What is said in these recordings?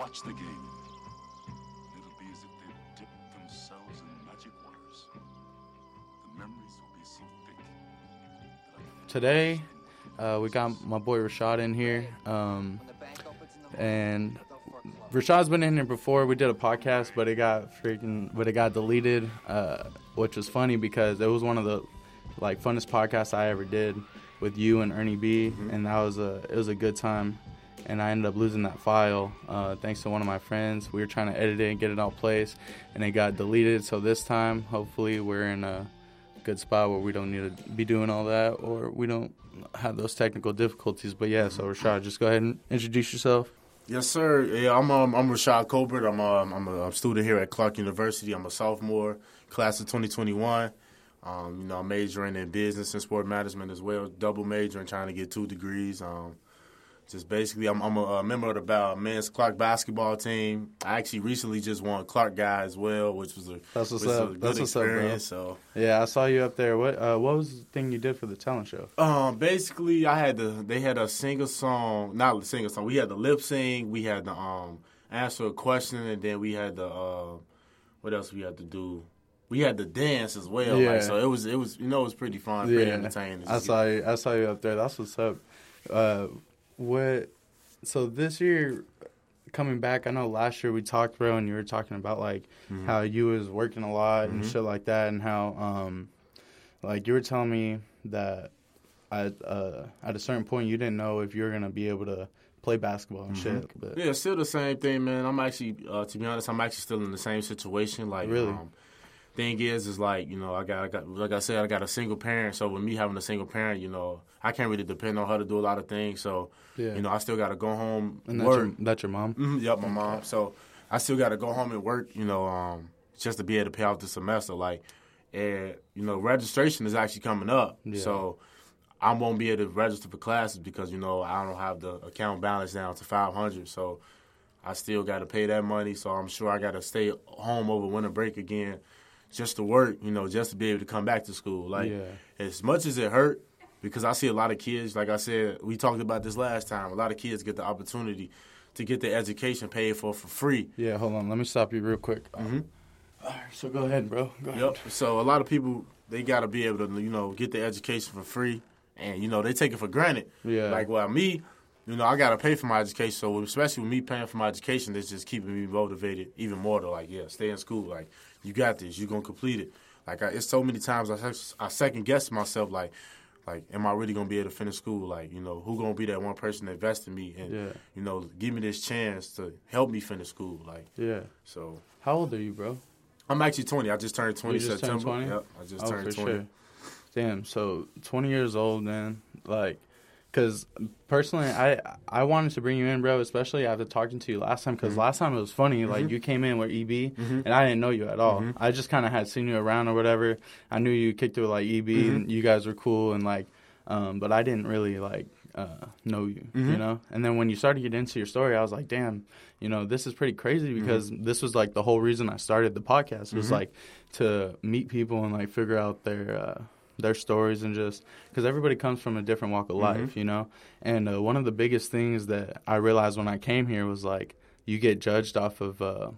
watch the game, it'll be as if they've dipped themselves in magic waters. The memories will be so thick that I can Today, uh, we got my boy Rashad in here. Um, and Rashad's been in here before. We did a podcast, but it got freaking, but it got deleted, uh, which was funny because it was one of the like funnest podcasts I ever did with you and Ernie B, and that was a it was a good time. And I ended up losing that file uh, thanks to one of my friends. We were trying to edit it and get it all placed, and it got deleted. So this time, hopefully, we're in a good spot where we don't need to be doing all that, or we don't have those technical difficulties. But yeah, so Rashad, just go ahead and introduce yourself. Yes, sir. Yeah, I'm um, I'm Rashad Colbert. I'm um, I'm a student here at Clark University. I'm a sophomore, class of 2021. Um, you know, I'm majoring in business and sport management as well. Double majoring, trying to get two degrees. Um, just basically, I'm, I'm a, a member of the ba- men's Clark basketball team. I actually recently just won Clark Guy as well, which was a, That's what's up. good That's what's up, bro. experience. So. Yeah, I saw you up there. What uh, what was the thing you did for the talent show? Um, basically, I had to. They had a sing a song, not sing a song. We had the lip sing. We had to um answer a question, and then we had the uh, what else we had to do? We had to dance as well. Yeah. Like, so it was it was you know it was pretty fun, pretty entertaining. I saw you. I saw you up there. That's what's up. Uh, what? So this year, coming back, I know last year we talked, bro, and you were talking about like Mm-hmm. how you was working a lot and shit like that, and how um, like you were telling me that at uh at a certain point you didn't know if you were gonna be able to play basketball and shit. But Yeah, still the same thing, man. I'm actually, uh, to be honest, I'm actually still in the same situation. Like, Really? um, thing is, is like, you know, I got, I got, like I said, I got a single parent. So with me having a single parent, you know, I can't really depend on her to do a lot of things. So, Yeah. you know, I still got to go home, and that's your, that's your mom. hmm Yep, my mom. So I still got to go home and work, you know, um, just to be able to pay off the semester. Like, and you know, registration is actually coming up. Yeah. So I won't be able to register for classes because you know I don't have the account balance down to five hundred. So I still got to pay that money. So I'm sure I got to stay home over winter break again, just to work. You know, just to be able to come back to school. Like Yeah. as much as it hurt. Because I see a lot of kids, like I said, we talked about this last time. A lot of kids get the opportunity to get their education paid for for free. Yeah, hold on. Let me stop you real quick. Mhm. All right, so go ahead, bro. Go ahead. Yep. So a lot of people they got to be able to you know get their education for free, and you know they take it for granted. Yeah. Like well, me, you know I got to pay for my education. So especially with me paying for my education, it's just keeping me motivated even more to like yeah stay in school. Like you got this, You're gonna complete it. Like I, it's so many times I, I second guess myself like. Like, am I really gonna be able to finish school? Like, you know, who gonna be that one person that invest in me and, Yeah. you know, give me this chance to help me finish school? Like, Yeah. so How old are you, bro? I'm actually 20. I just turned 20 You just turned 20? Yep, I just oh, turned for 20. sure. Damn. So 20 years old, man. Like, cause personally, I I wanted to bring you in, bro. Especially after talking to you last time, Mm-hmm. because last time it was funny. Like you came in with EB, and I didn't know you at all. Mm-hmm. I just kind of had seen you around or whatever. I knew you kicked it with like EB, Mm-hmm. and you guys were cool, and like, um, but I didn't really like uh, know you, Mm-hmm. you know. And then when you started getting into your story, I was like, damn, you know, this is pretty crazy Mm-hmm. because this was like the whole reason I started the podcast was like to meet people and like figure out their uh, their stories and just because everybody comes from a different walk of Mm-hmm. life, you know. And uh, one of the biggest things that I realized when I came here was like you get judged off of uh,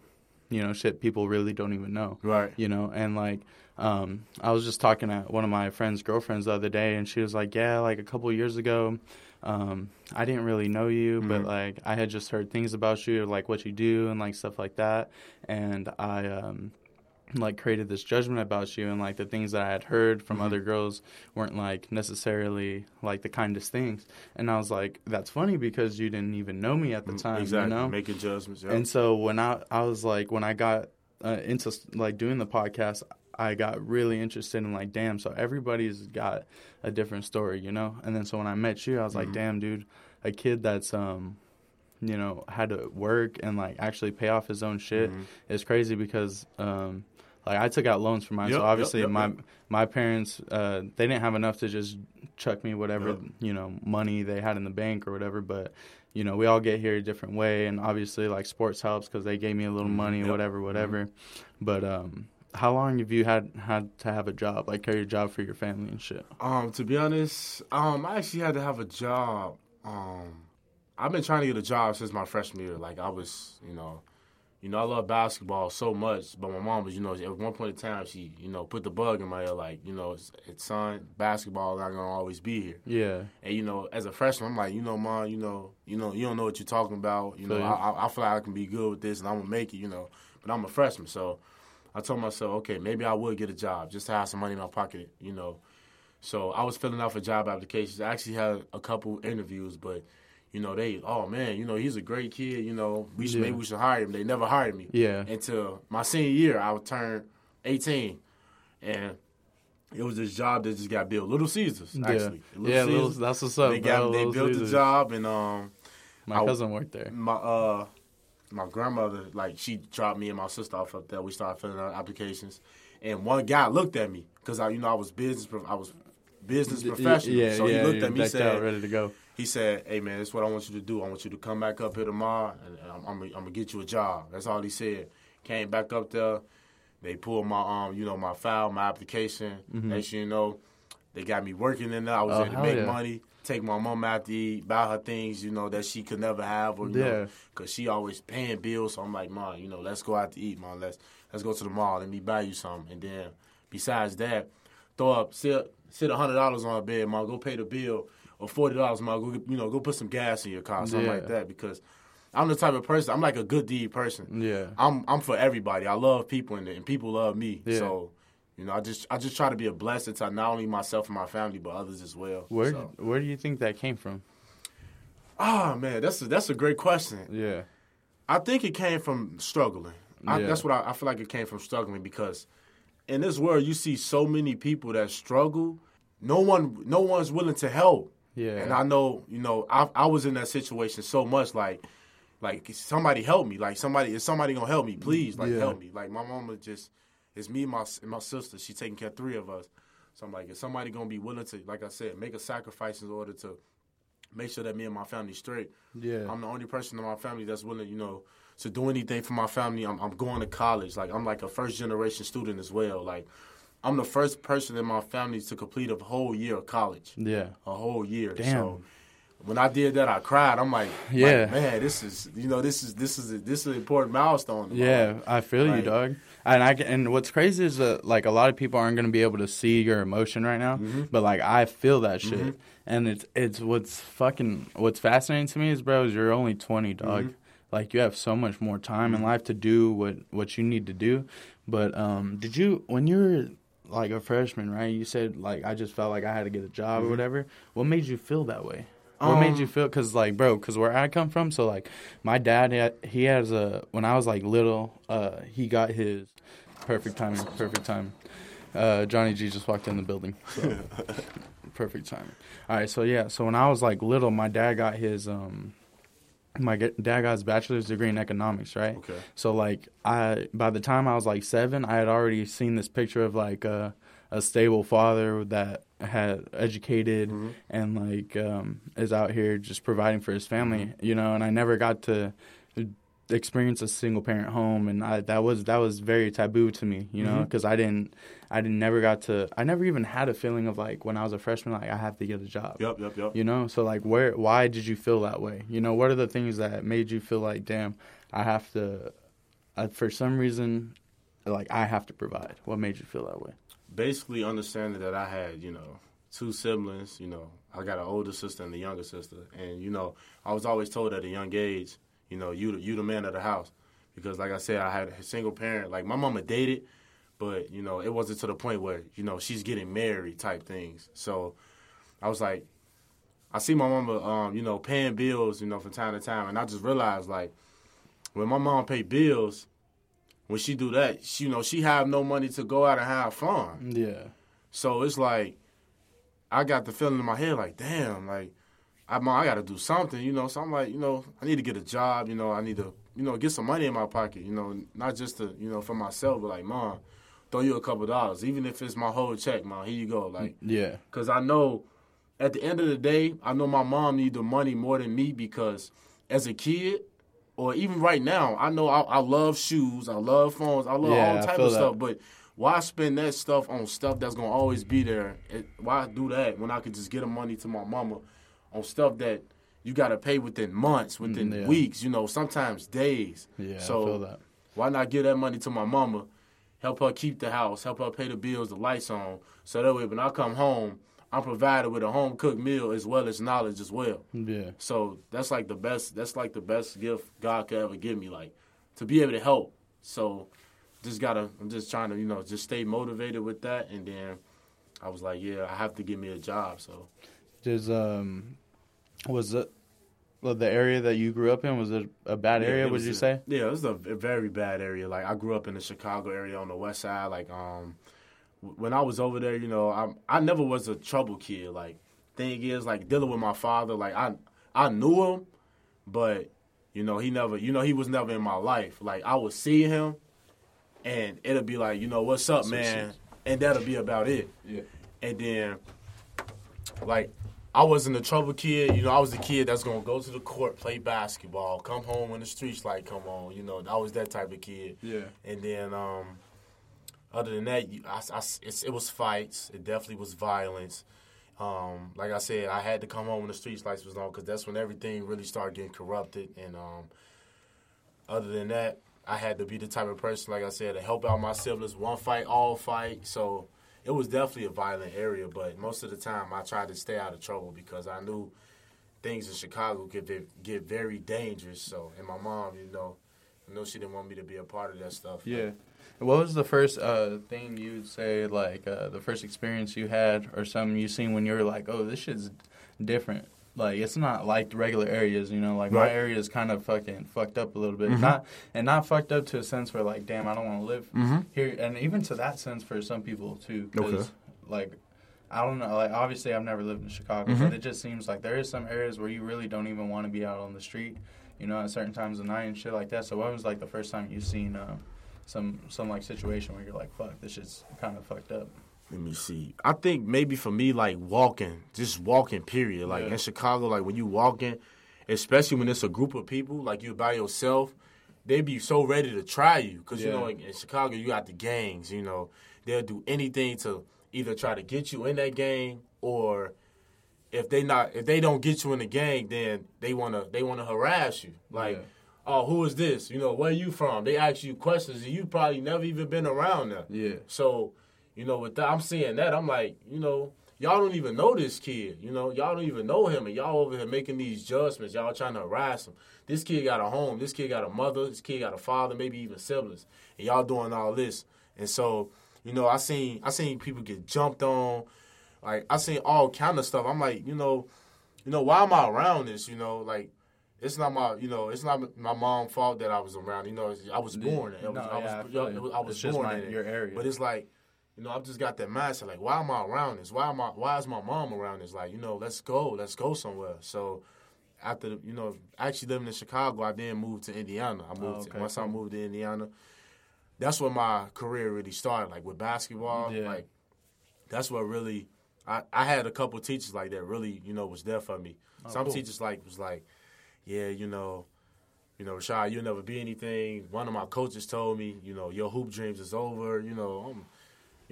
you know shit people really don't even know Right. you know and like um i was just talking to one of my friend's girlfriends the other day and she was like yeah like a couple of years ago um i didn't really know you Mm-hmm. but like i had just heard things about you like what you do and like stuff like that and i um like created this judgment about you and like the things that I had heard from Mm-hmm. other girls weren't like necessarily like the kindest things. And I was like, that's funny because you didn't even know me at the time, Mm, exactly. you know? Making judgments. And so when I I was like when I got uh, into like doing the podcast, I got really interested in like damn, so everybody's got a different story, you know. And then so when I met you, I was like, damn, dude, a kid that's um you know had to work and like actually pay off his own shit is crazy because um like I took out loans for mine, Yep, so obviously yep, my yep. my parents uh, they didn't have enough to just chuck me whatever you know money they had in the bank or whatever. But you know we all get here a different way, and obviously like sports helps because they gave me a little money, Mm-hmm. Yep. whatever, whatever. But um, how long have you had had to have a job, like carry a job for your family and shit? Um, to be honest, um, I actually had to have a job. Um, I've been trying to get a job since my freshman year. Like I was, you know, you know, I love basketball so much, but my mom was, you know, at one point in time, she, you know, put the bug in my head, like, you know, it's, it's son, basketball is not gonna always be here. Yeah. And you know, as a freshman, I'm like, you know, mom, you know, you know, you don't know what you're talking about. You know, I, I feel like I can be good with this, and I'm gonna make it. You know, but I'm a freshman, so I told myself, okay, maybe I would get a job just to have some money in my pocket. You know, so I was filling out for job applications. I actually had a couple interviews, but you know, they, oh man, you know, he's a great kid. You know, we should Yeah. maybe we should hire him. They never hired me. Yeah. Until my senior year, I would turn 18, and it was this job that just got built. Little Caesars, actually. Yeah. Yeah, Little- that's what's up, They got bro. they Little built the job, and um, My I- cousin worked there. my uh, my grandmother like she dropped me and my sister off up there. We started filling out applications, and one guy looked at me because I, you know, I was business, I was business professional. Yeah, so yeah, he looked at me, said, out, ready to go. He said, "Hey man, this is what I want you to do. I want you to come back up here tomorrow, and I'm, I'm, gonna- I'm gonna get you a job." That's all he said. Came back up there. They pulled my um, you know, my file, my application. Next thing you know, they got me working in there. I was Mm-hmm. Oh, there to make yeah. money, take my mom out to eat, buy her things, you know, that she could never have, or Yeah. cause she always paying bills. So I'm like, Mom, you know, let's go out to eat, Mom. Let's let's go to the mall. Let me buy you something. And then besides that, throw up sit sit a hundred dollars on a bed, Mom. Go pay the bill. Or forty dollars, Mom. Go get- you know, go put some gas in your car, something Yeah. like that. Because I'm the type of person. I'm like a good deed person. Yeah. I'm I'm for everybody. I love people and, and people love me. Yeah. So, you know, I just I just try to be a blessing to not only myself and my family, but others as well. Where So- where do you think that came from? Ah man, that's a, that's a great question. Yeah. I think it came from struggling. I, Yeah. That's what I, I feel like it came from struggling because in this world you see so many people that struggle. No one no one's willing to help. Yeah. And I know, you know, I I was in that situation so much like like somebody help me. Like somebody is somebody gonna help me, please. Like Yeah. help me. Like my mama just it's me and my and my sister. She taking care of three of us. So I'm like, is somebody gonna be willing to, like I said, make a sacrifice in order to make sure that me and my family straight? Yeah. I'm the only person in my family that's willing, you know, to do anything for my family. I'm, I'm going to college. Like I'm like a first generation student as well. Like I'm the first person in my family to complete a whole year of college. Yeah. A whole year. Damn. So when I did that, I cried. I'm like, like, Yeah. man, this is you know this is this is a, this is an important milestone. Yeah. I feel you, Like- dog. And I and what's crazy is that like a lot of people aren't gonna be able to see your emotion right now, Mm-hmm. but like I feel that shit, and it's it's what's fucking what's fascinating to me is, bro, is you're only twenty, dog. Mm-hmm. Like you have so much more time in life to do what what you need to do. But um, did you when you were like a freshman, right? You said like I just felt like I had to get a job or whatever. What made you feel that way? What made you Mm-hmm. Um, feel? Cause like, bro, cause where I come from, so like, my dad had he has a when I was like little, uh, he got his perfect timing, perfect time. Uh, Johnny G just walked in the building, so perfect timing. All right, so yeah, so when I was like little, my dad got his um, my dad got his bachelor's degree in economics, right? Okay. So like I by the time I was like seven, I had already seen this picture of like a a stable father that had educated Mm-hmm. and like um, is out here just providing for his family, Mm-hmm. you know. And I never got to experience a single parent home, and I, that was that was very taboo to me, you Mm-hmm. know, because I didn't I never got to I never even had a feeling of like when I was a freshman, like I have to get a job. Yep. Yep. Yep. You know, so like, where, why did you feel that way? You know, what are the things that made you feel like, damn, I have to, uh, for some reason, like I have to provide. What made you feel that way? basically understanding that I had, you know, two siblings, you know, I got an older sister and a younger sister. And, you know, I was always told at a young age, you know, you the, you the man of the house. Because, like I said, I had a single parent. Like, my mama dated, but, you know, it wasn't to the point where, you know, she's getting married type things. So I was like, I see my mama, um, you know, paying bills, you know, from time to time. And I just realized, like, when my mom pay bills, when she do that, she, you know, she have no money to go out and have fun. Yeah, So it's like I got the feeling in my head like, damn, like I I got to do something, you know. So I'm like, you know, I need to get a job, you know. I need to, you know, get some money in my pocket, you know, not just to, you know, for myself, but like, mom, throw you a couple dollars, even if it's my whole check, mom. Here you go, like, yeah, because I know at the end of the day, I know my mom needs the money more than me because as a kid. Or even right now, I know I, I love shoes, I love phones, I love Yeah, all type of that. stuff. But why spend that stuff on stuff that's gonna always be there? It, why do that when I could just get the money to my mama on stuff that you got to pay within months, within Mm, yeah. weeks, you know, sometimes days. Yeah, so I feel that. why not give that money to my mama, help her keep the house, help her pay the bills, the lights on, so that way when I come home, I'm provided with a home cooked meal as well as knowledge as well. Yeah. So that's like the best. That's like the best gift God could ever give me, like to be able to help. So just gotta. I'm just trying to, you know, just stay motivated with that. And then I was like, yeah, I have to get me a job. So Does um, was it the area that you grew up in? Was it a bad Yeah, area? Would you a- say? Yeah, it was a very bad area. Like I grew up in the Chicago area on the west side. Like um, when I was over there, you know, I I never was a trouble kid. Like thing is, like dealing with my father, like I I knew him, but you know he never, you know he was never in my life. Like I would see him, and it'll be like, you know, what's up, man, and that'll be about it. Yeah. And then, like, I wasn't a trouble kid. You know, I was the kid that's gonna go to the court, play basketball, come home when the streets light come on. You know, I was that type of kid. Yeah. And then, um, other than that, you, I, I- it's, it was fights. It definitely was violence. Um, like I said, I had to come home when the streets lights was on because that's when everything really started getting corrupted. And um, other than that, I had to be the type of person, like I said, to help out my siblings. One fight, all fight. So it was definitely a violent area. But most of the time, I tried to stay out of trouble because I knew things in Chicago could ve- get very dangerous. So, and my mom, you know, I know she didn't want me to be a part of that stuff. Yeah. What was the first uh, thing you'd say, like uh, the first experience you had, or something you seen when you were like, "Oh, this shit's different." Like it's not like the regular areas, you know. Like my Right. Mm-hmm. area is kind of fucking fucked up a little bit, not and not fucked up to a sense where like, damn, I don't want to live Mhm. here, and even to that sense for some people too. 'cause, Okay. Like, I don't know. Like obviously, I've never lived in Chicago, Mm-hmm. but it just seems like there is some areas where you really don't even want to be out on the street, you know, at certain times of night and shit like that. So, what was like the first time you've seen? Uh, some some like situation where you're like, fuck, this shit's kind of fucked up. Let me see. I think maybe for me, like walking, just walking, period. Like Yeah. in Chicago, like when you walking, especially when it's a group of people, like you by yourself, they be so ready to try you. Because, you know, in, in Chicago, you got the gangs, you know. They'll do anything to either try to get you in that gang or if they not if they don't get you in the gang, then they wanna they wanna harass you. Like, Yeah. oh, who is this? You know, where you from? They ask you questions and you probably never even been around them. Yeah. So, you know, with that, I'm seeing that. I'm like, you know, y'all don't even know this kid. You know, y'all don't even know him, and y'all over here making these judgments. Y'all trying to harass him. This kid got a home. This kid got a mother. This kid got a father, maybe even siblings, and y'all doing all this. And so, you know, I seen I seen people get jumped on. Like I seen all kind of stuff. I'm like, you know, you know, why am I around this? You know, like. It's not my, you know, it's not my mom's fault that I was around. You know, I was born. It was, No, I was, yeah, I I was, I was born my- in it. your area. But it's like, you know, I've just got that mindset. Like, why am I around this? Why am I? Why is my mom around this? Like, you know, let's go, let's go somewhere. So, after the, you know, actually living in Chicago, I then moved to Indiana. I moved Oh, okay, to, once I moved to Indiana. That's when my career really started. Like with basketball, Yeah. like that's what really. I, I had a couple teachers like that really, you know, was there for me. Oh, Some Oh, cool. teachers like was like, yeah, you know, you know, Rashad, you'll never be anything. One of my coaches told me, you know, your hoop dreams is over. You know, I'm,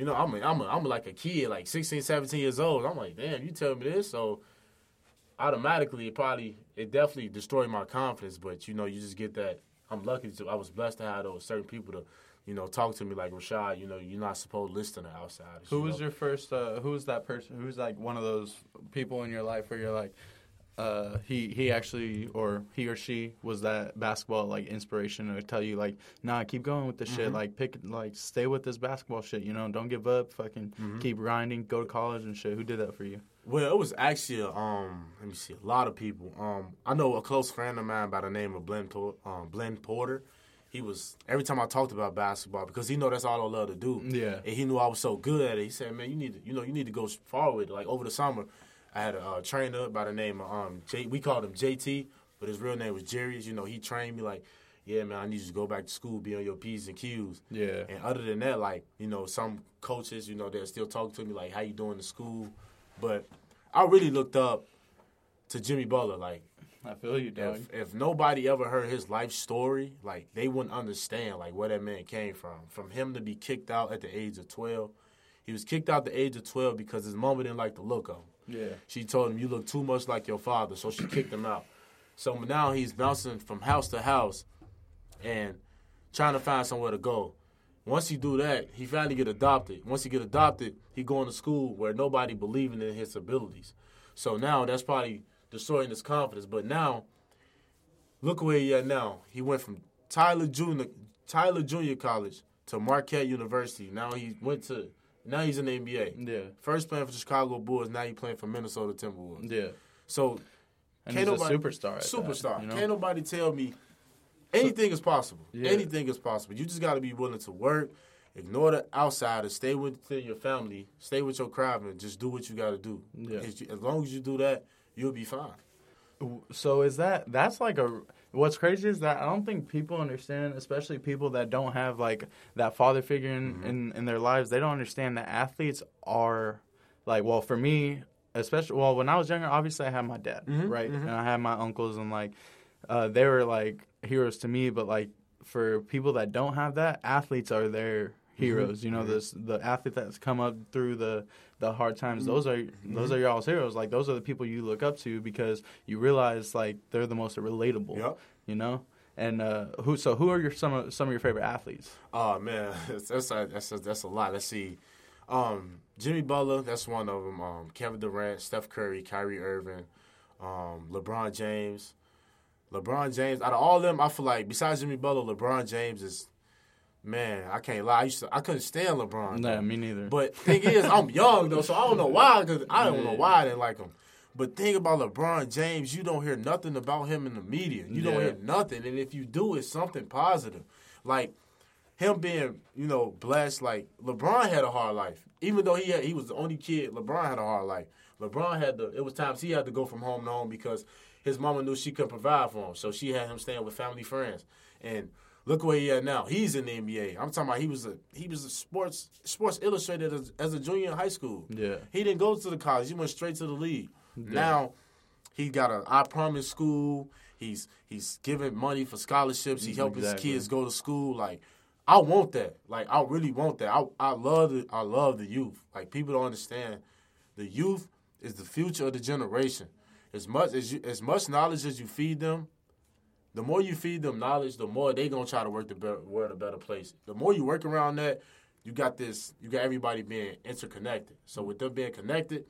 you know, I'm, a, I'm, a, I'm like a kid, like 16, 17 years old. I'm like, damn, you tell me this, so automatically it probably, it definitely destroyed my confidence. But you know, you just get that. I'm lucky to, I was blessed to have those certain people to, you know, talk to me like Rashad. You know, you're not supposed to listen to outsiders. Who you was know? your first? Uh, who was that person? Who's like one of those people in your life where you're like, uh, he he actually or he or she was that basketball like inspiration to tell you like, nah, keep going with this shit. Like pick like stay with this basketball shit. You know, don't give up. Fucking keep grinding. Go to college and shit. Who did that for you? Well, it was actually a, um, let me see, a lot of people. Um, I know a close friend of mine by the name of Tor- um, Glenn Porter. He was every time I talked about basketball because he know that's all I love to do. Yeah. and he knew I was so good at it. He said, "Man, you need to, you know, you need to go far with it." Like over the summer, I had a uh, trainer by the name of um, J- we called him JT, but his real name was Jerry. You know, he trained me like, "Yeah, man, I need you to go back to school, be on your p's and q's." Yeah. And other than that, like you know, some coaches, you know, they're still talking to me like, "How you doing in school?" But I really looked up to Jimmy Butler. Like, I feel you, dog. if if nobody ever heard his life story, like they wouldn't understand like where that man came from. From him to be kicked out at the age of twelve, he was kicked out at the age of twelve because his mama didn't like the look of him. Yeah. She told him, "You look too much like your father," so she kicked him out. So now he's bouncing from house to house, and trying to find somewhere to go. Once he do that, he finally get adopted. Once he get adopted, he going to school where nobody believing in his abilities. So now that's probably destroying his confidence. But now, look where he at now. He went from Tyler Junior Tyler Junior College to Marquette University. Now he went to now he's in the NBA. Yeah. First playing for the Chicago Bulls. Now he playing for Minnesota Timberwolves. Yeah. So And can't he's nobody, a superstar. at that, superstar. you know? Can't nobody tell me anything is possible. Yeah. Anything is possible. You just got to be willing to work, ignore the outsiders, stay within your family, stay with your crowd, and just do what you got to do. Yeah. As long as you do that, you'll be fine. So is that that's like a what's crazy is that I don't think people understand, especially people that don't have like that father figure in, Mm-hmm. in, in their lives. They don't understand that athletes are like well for me, especially well when I was younger, obviously I had my dad, Mm-hmm, right, and I had my uncles, and like uh, they were like heroes to me. But like for people that don't have that, athletes are their Mm-hmm. Heroes. You know, this the athlete that's come up through the the hard times. Mm-hmm. Those are those are y'all's heroes. Like those are the people you look up to because you realize like they're the most relatable. Yep. You know. And uh, who? So who are your some of some of your favorite athletes? Oh man, that's that's a, that's a, that's a lot. Let's see. Um, Jimmy Butler, that's one of them. Um, Kevin Durant, Steph Curry, Kyrie Irving, um, LeBron James. LeBron James. Out of all of them, I feel like besides Jimmy Butler, LeBron James is man. I can't lie. I used to, I couldn't stand LeBron. No, though. me neither. But thing is, I'm young though, so I don't know why. Cause I don't know why I didn't like him. But thing about LeBron James, you don't hear nothing about him in the media. You don't hear nothing, and if you do, it's something positive. Like him being, you know, blessed. Like LeBron had a hard life, even though he had, he was the only kid. LeBron had a hard life. LeBron had to. It was times he had to go from home to home because his mama knew she couldn't provide for him, so she had him staying with family friends. And look where he at now. He's in the NBA. I'm talking about he was a he was a sports Sports Illustrated as, as a junior in high school. Yeah. he didn't go to the college. He went straight to the league. Now he got a I promise school. He's he's giving money for scholarships. He mm, helping Exactly. his kids go to school. Like I want that. Like I really want that. I I love the I love the youth. Like people don't understand. The youth is the future of the generation. As much as you, as much knowledge as you feed them, the more you feed them knowledge, the more they gonna try to work the better, world a better place. The more you work around that, you got this. You got everybody being interconnected. So with them being connected,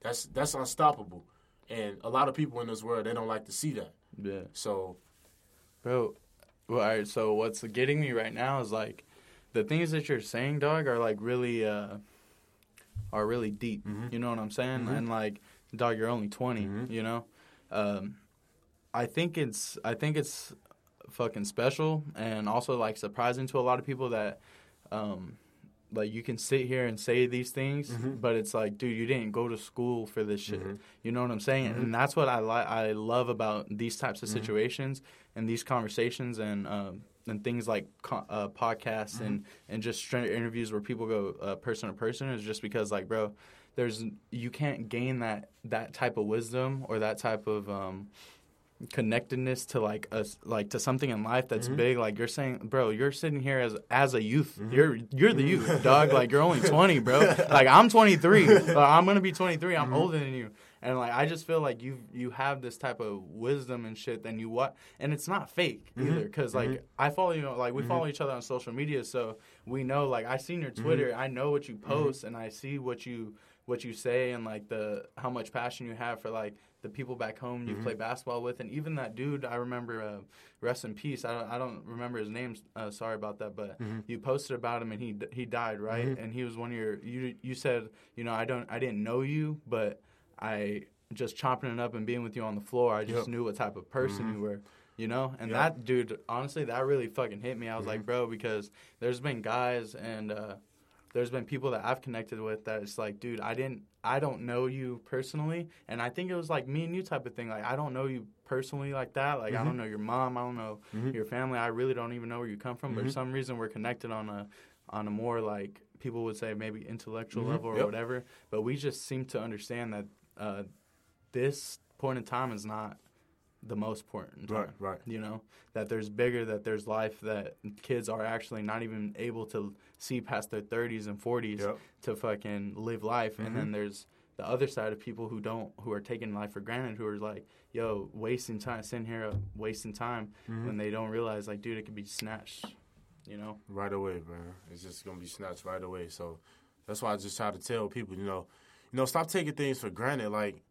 that's that's unstoppable. And a lot of people in this world they don't like to see that. yeah. So Bro, well, all right. So what's getting me right now is like the things that you're saying, dog, are like really, uh, are really deep. You know what I'm saying? And like, dog, you're only 20. You know, um, I think it's, I think it's fucking special and also like surprising to a lot of people that, um, like you can sit here and say these things, but it's like, dude, you didn't go to school for this shit. You know what I'm saying? And that's what I like. I love about these types of situations and these conversations and um, and things like co- uh, podcasts and and just straight interviews where people go uh, person to person is just because like, bro, there's you can't gain that that type of wisdom or that type of um, connectedness to like us like to something in life that's mm-hmm. big like you're saying bro you're sitting here as as a youth. Mm-hmm. You're you're the youth mm-hmm. dog. Like you're only 20 bro. Like i'm 23 but i'm gonna be 23 i'm older than you. And like i just feel like you you have this type of wisdom and shit then you what and it's not fake either because like i follow you know like we follow each other on social media so we know like i seen your twitter. I know what you post and i see what you what you say and like the how much passion you have for like the people back home you play basketball with. And even that dude i remember uh, rest in peace. I don't, I don't remember his name uh, sorry about that but you posted about him and he he died right? And he was one of your you you said you know i don't i didn't know you but i just chopping it up and being with you on the floor. I just Yep. knew what type of person you were you know? And Yep. that dude honestly that really fucking hit me. I was like bro because there's been guys and uh there's been people that I've connected with that it's like, dude, I didn't, I don't know you personally, and I think it was like me and you type of thing. Like, I don't know you personally like that. Like, I don't mm-hmm. know your mom, I don't know mm-hmm. your family. I really don't even know where you come from. But for mm-hmm. some reason, we're connected on a, on a more like people would say maybe intellectual level or Yep. whatever. But we just seem to understand that uh, this point in time is not the most important time. Right, right. You know that there's bigger, that there's life, that kids are actually not even able to see past their 30s and 40s Yep. to fucking live life, and then there's the other side of people who don't who are taking life for granted who are like yo wasting time sitting here wasting time Mm-hmm. when they don't realize like dude it could be snatched you know right away, man. It's just gonna be snatched right away. So that's why I just try to tell people, you know, you know, stop taking things for granted. Like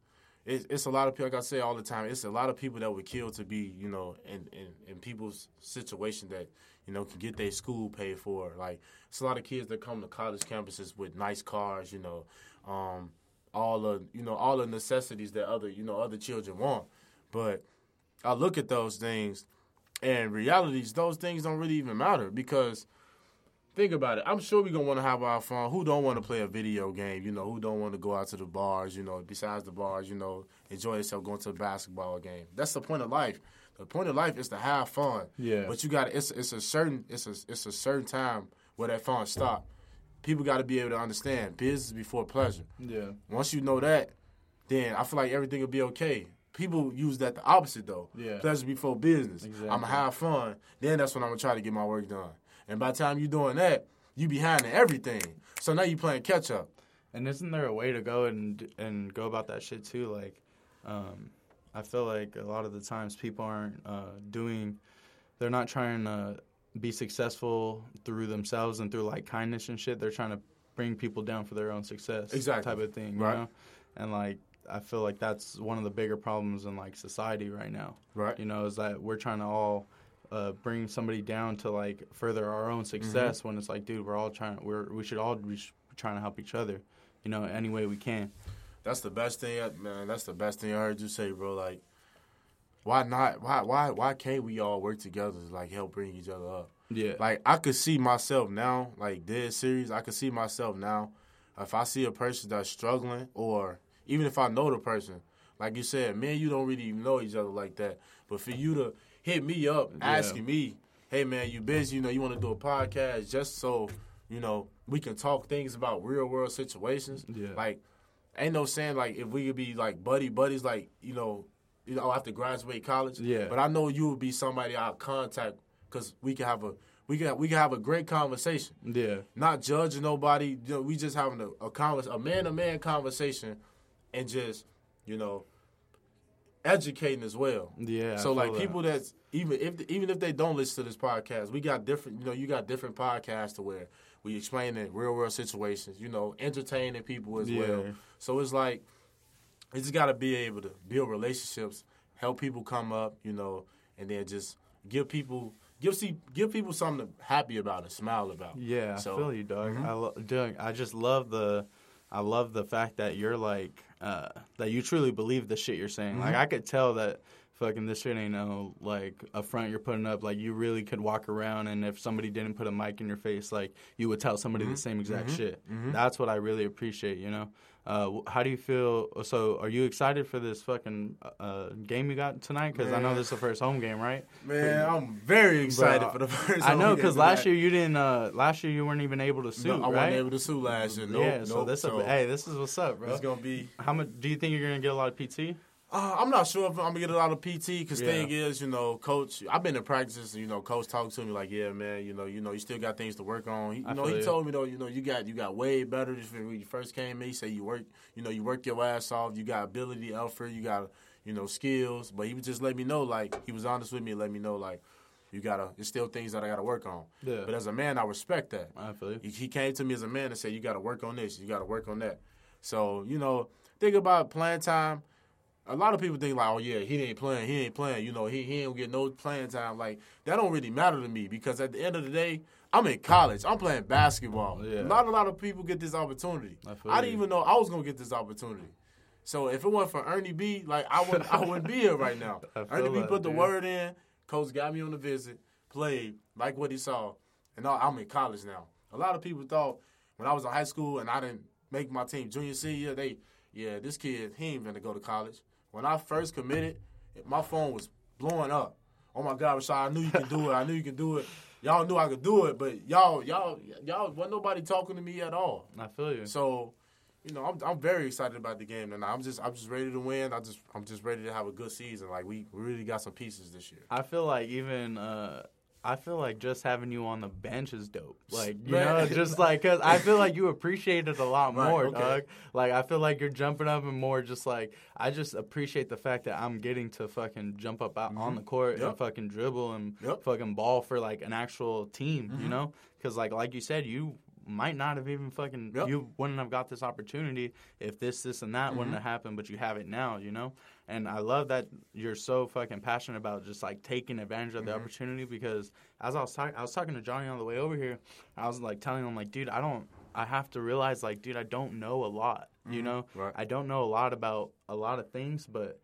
it's, it's a lot of people, like I say all the time, it's a lot of people that would kill to be, you know, in, in, in people's situation that, you know, can get their school paid for. Like it's a lot of kids that come to college campuses with nice cars, you know, um, all the, you know, all the necessities that other, you know, other children want. But I look at those things and realities, those things don't really even matter because think about it. I'm sure we're gonna want to have our fun. Who don't want to play a video game? You know, who don't want to go out to the bars? You know, besides the bars, you know, enjoy yourself going to a basketball game. That's the point of life. The point of life is to have fun. Yeah. But you got it's it's a certain it's a it's a certain time where that fun stop. People got to be able to understand business before pleasure. yeah Once you know that, then I feel like everything will be okay. People use that the opposite though. Yeah. Pleasure before business. Exactly. I'm gonna have fun. Then that's when I'm gonna try to get my work done. And by the time you're doing that, you behind in everything. So now you playing catch up. And isn't there a way to go and and go about that shit too? Like, um, I feel like a lot of the times people aren't uh, doing, they're not trying to be successful through themselves and through like kindness and shit. They're trying to bring people down for their own success, Exactly. type of thing, you Right. know. And like, I feel like that's one of the bigger problems in like society right now. Right. You know, is that we're trying to all. Uh, bring somebody down to like further our own success when it's like, dude, we're all trying. We're we should all be trying to help each other you know, any way we can. That's the best thing, man. That's the best thing I heard you say, bro. Like, why not? Why why why can't we all work together to like help bring each other up? Yeah. Like I could see myself now, like dead serious. I could see myself now. If I see a person that's struggling, or even if I know the person, like you said, man, you don't really even know each other like that. But for you to hit me up, asking me, "Hey, man, you busy? You know, you want to do a podcast just so you know we can talk things about real world situations." Yeah. Like, ain't no saying like if we could be like buddy buddies, like you know, you know, after graduate college. Yeah. But I know you would be somebody I'll contact because we can have a we can we can have a great conversation. yeah. Not judging nobody. You know, we just having a, a convers a man to man conversation, and just you know, educating as well. Yeah, So like that. people that's even if even if they don't listen to this podcast, we got different. You know, you got different podcasts to where we explain the real world situations. You know, entertaining people as well. So it's like you just got to be able to build relationships, help people come up, you know, and then just give people give see give people something to happy about and smile about. Yeah, So, I feel you, dog. mhm. I lo- dog, I just love the, I love the fact that you're like, uh, that you truly believe the shit you're saying. Mm-hmm. Like I could tell that fucking this shit ain't no like a front you're putting up. Like you really could walk around, and if somebody didn't put a mic in your face, like you would tell somebody Mm-hmm. the same exact shit. That's what I really appreciate. You know. Uh, how do you feel? So, are you excited for this fucking uh, game you got tonight? Because I know this is the first home game, right? Man, I'm very excited Bro, for the first. I know because last year you didn't. Uh, last year you weren't even able to sue, No, I right? wasn't able to sue last year. Nope, yeah, so this So hey, this is what's up, bro. it's gonna be. How much do you think you're gonna get a lot of PT? Uh, I'm not sure if I'm gonna get a lot of PT because Yeah. thing is, you know, coach. I've been in practices. And you know, coach talked to me like, yeah, man, you know, you know, you still got things to work on. He, you I know, he told me though, you know, you got you got way better when you first came in. He said you work, you know, you work your ass off. You got ability, effort. You got, you know, skills. But he would just let me know, like, he was honest with me and let me know, like, you gotta. There's still things that I gotta work on. Yeah. But as a man, I respect that. I feel you. He, he came to me as a man and said, "You got to work on this. You got to work on that." So you know, think about playing time. A lot of people think like, "Oh yeah, he ain't playing. He ain't playing. You know, he he ain't get no playing time." Like that don't really matter to me because at the end of the day, I'm in college. I'm playing basketball. Yeah. Not a lot of people get this opportunity. I I didn't you. even know I was gonna get this opportunity. So if it wasn't for Ernie B, like I wouldn't, I wouldn't be here right now. Ernie B put the dude. word in. Coach got me on the visit, played like what he saw, and now I'm in college now. A lot of people thought when I was in high school and I didn't make my team junior senior, they yeah this kid he ain't gonna go to college. When I first committed, my phone was blowing up. Oh my God, Rashad, I knew you could do it. I knew you could do it. Y'all knew I could do it, but y'all, y'all, y'all, wasn't nobody talking to me at all. I feel you. So, you know, I'm I'm very excited about the game tonight. I'm just I'm just ready to win. I just I'm just ready to have a good season. Like we, we really got some pieces this year. I feel like even uh, I feel like just having you on the bench is dope. Like you know, just like because I feel like you appreciate it a lot Right, more, okay. dog. Like I feel like you're jumping up and more. Just like I just appreciate the fact that I'm getting to fucking jump up out on the court and Mm-hmm. Fucking dribble and Yep. fucking ball for like an actual team. Mm-hmm. You know, because like like you said, you might not have even fucking Yep. you wouldn't have got this opportunity if this this and that Mm-hmm. wouldn't have happened, but you have it now. You know, and I love that you're so fucking passionate about just like taking advantage of the Mm-hmm. opportunity because as I was talking, I was talking to Johnny on the way over here. I was like telling him like, dude, I don't. I have to realize like, dude, I don't know a lot. You know, Mm-hmm. Right. I don't know a lot about a lot of things, but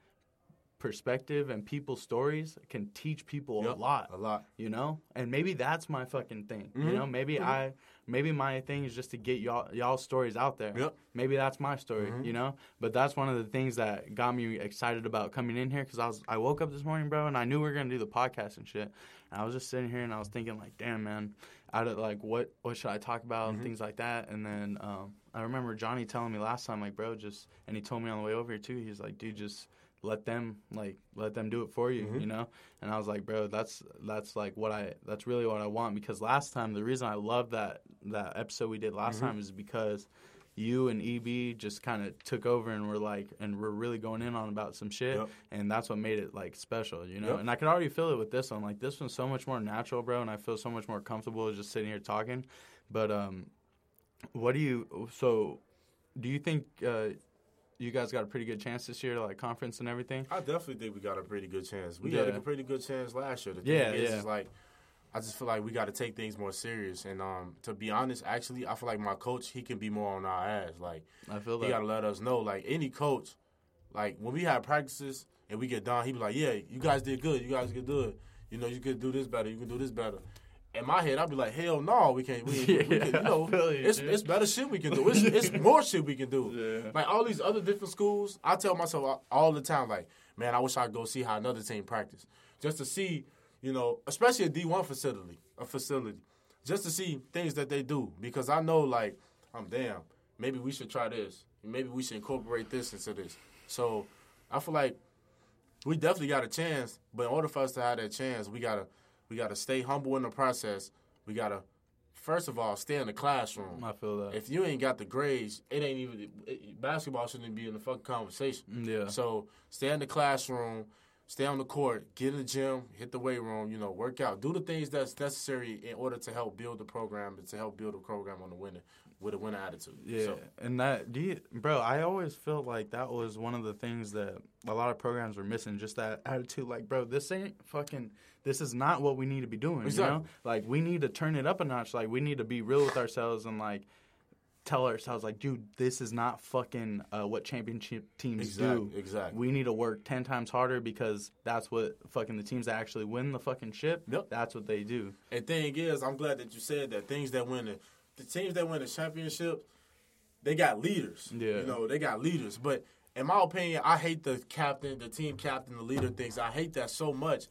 perspective and people's stories can teach people a lot A lot. you know and maybe that's my fucking thing you Mhm. know maybe i maybe my thing is just to get y'all y'all stories out there Yep. maybe that's my story Mhm. you know but that's one of the things that got me excited about coming in here because i was i woke up this morning bro and i knew we were gonna do the podcast and shit and i was just sitting here and i was thinking like damn man out of like what what should i talk about and Mhm. things like that and then um i remember johnny telling me last time like bro just and he told me on the way over here too he's like dude just let them like let them do it for you Mhm. you know and i was like bro that's that's like what i that's really what i want because last time the reason i love that that episode we did last Mhm. time is because you and eb just kind of took over and were like and we're really going in on about some shit Yep. and that's what made it like special you know Yep. and i could already feel it with this one like this one's so much more natural bro and i feel so much more comfortable just sitting here talking but um what do you so do you think uh you guys got a pretty good chance this year to like conference and everything I definitely think we got a pretty good chance. We Yeah. had a pretty good chance last year. The Yeah, is, yeah. is like I just feel like we got to take things more serious. And um, to be honest, actually, I feel like my coach he can be more on our ass. Like i feel he got to let us know. Like any coach, like when we have practices and we get done, he be like, "Yeah, you guys did good. You guys did good. You know, you could do this better. You can do this better." In my head, I'd be like, "Hell no, we can't. We, we can, Yeah, you know, you, it's dude. it's better shit we can do. It's it's more shit we can do. Yeah. Like all these other different schools, I tell myself all- the time, like, man, I wish I could go see how another team practice, just to see, you know, especially a D one facility, a facility, just to see things that they do, because I know, like, I'm damn, maybe we should try this, maybe we should incorporate this into this. So, I feel like we definitely got a chance, but in order for us to have that chance, we gotta we gotta stay humble in the process. We gotta, first of all, stay in the classroom. i feel that If you ain't got the grades, it ain't even it, basketball shouldn't be in the fucking conversation. yeah So stay in the classroom, stay on the court, get in the gym, hit the weight room, you know, work out, do the things that's necessary in order to help build the program and to help build a program on the winner with a winner attitude. Yeah, So, and that do you, bro? I always felt like that was one of the things that a lot of programs were missing. Just that attitude, like, bro, this ain't fucking. This is not what we need to be doing. You know, like we need to turn it up a notch. Like we need to be real with ourselves and like tell ourselves, like, dude, this is not fucking uh, what championship teams Exactly, do. exactly. We need to work ten times harder because that's what fucking the teams that actually win the fucking ship. Yep. That's what they do. And thing is, I'm glad that you said that things that win the, the teams that win the championship, they got leaders. Yeah. You know, they got leaders. But in my opinion, I hate the captain, the team captain, the leader things. I hate that so much.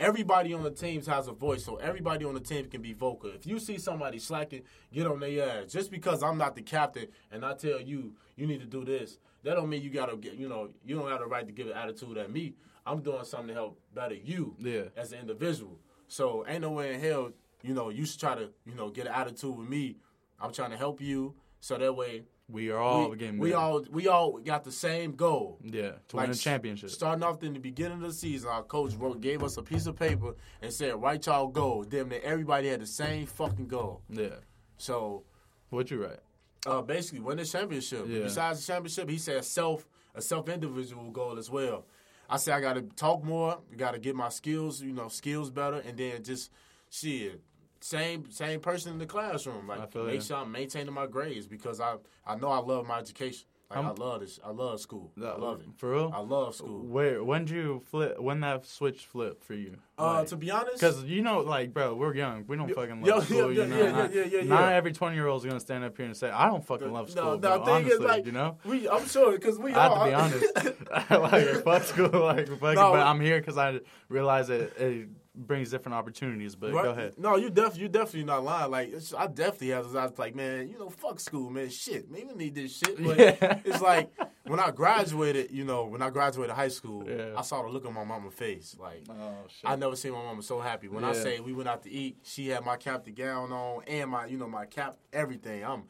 Everybody on the teams has a voice, so everybody on the team can be vocal. If you see somebody slacking, get on their ass. Just because I'm not the captain and I tell you you need to do this, that don't mean you gotta get. You know, you don't have the right to give an attitude at me. I'm doing something to help better you Yeah. as an individual. So ain't no way in hell, you know, you should try to, you know, get an attitude with me. I'm trying to help you, so that way We are all we, getting we all we all got the same goal. yeah to win a championship. Starting off in the beginning of the season, our coach wrote, gave us a piece of paper and said, "Write y'all goals." Damn near everybody had the same fucking goal. yeah. So What you write? uh, basically, win the championship. Yeah. Besides the championship, he said self a self individual goal as well. I said I got to talk more. Got to get my skills, you know, skills better, and then just shit. Same same person in the classroom. Like make you. sure I'm maintaining my grades because I I know I love my education. Like I'm- I love this. I love school. I love it. For real? I love school. Where when did you flip? When that switch flipped for you? Uh, to be honest, because you know, like, bro, we're young. We don't fucking love yo, school. yeah, you know, yeah, not, yeah, yeah, not every twenty year old is gonna stand up here and say, "I don't fucking love school." no, no, thing honestly, is like you know. we. I'm sure because we I have to be honest. like, fuck school. Like, fuck it, No. but I'm here because I realize it, it brings different opportunities. But Right? go ahead. No, you def you definitely not lying. Like it's, I definitely have. I was like, man, you know, fuck school, man. Shit, man, we need this shit. But Yeah. it's like when I graduated, you know, when I graduated high school, Yeah. I saw the look on my mama's face. Like Oh shit. I never seen my mama so happy. When I say we went out to eat, she had my captain gown on and my, you know, my cap, everything. I'm,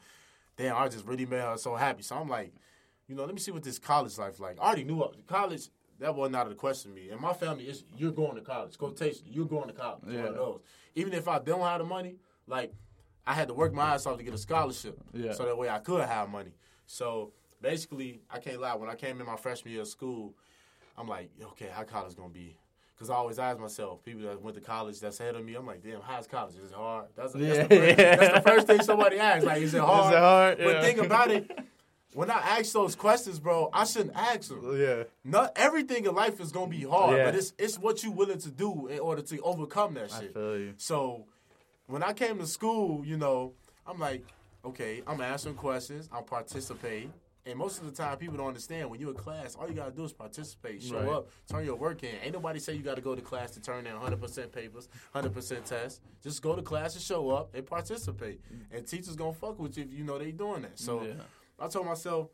damn, I just really made her so happy. So I'm like, you know, let me see what this college life like. I already knew college. That wasn't out of the question to me. And my family is, you're going to college. Quotation, you're going to college. One Yeah. of those. Even if I don't have the money, like I had to work my ass off to get a scholarship. Yeah. So that way I could have money. So basically, I can't lie. When I came in my freshman year of school, I'm like, okay, how college gonna be? Because I always ask myself, people that went to college that's ahead of me, I'm like, damn, how's college? Is it hard? That's, that's, Yeah. the, first, that's the first thing somebody asks. Like, is it hard? Is it hard? But Yeah. think about it. When I ask those questions, bro, I shouldn't ask them. yeah. Not everything in life is gonna be hard, Yeah. but it's it's what you willing to do in order to overcome that shit. I feel you. So when I came to school, you know, I'm like, okay, I'm asking questions, I'm participating. And most of the time, people don't understand when you're in class, all you gotta do is participate, show Right. up, turn your work in. Ain't nobody say you gotta go to class to turn in 100% papers, 100% tests. Just go to class and show up and participate. And teachers gonna fuck with you if you know they doing that. So Yeah. I told myself,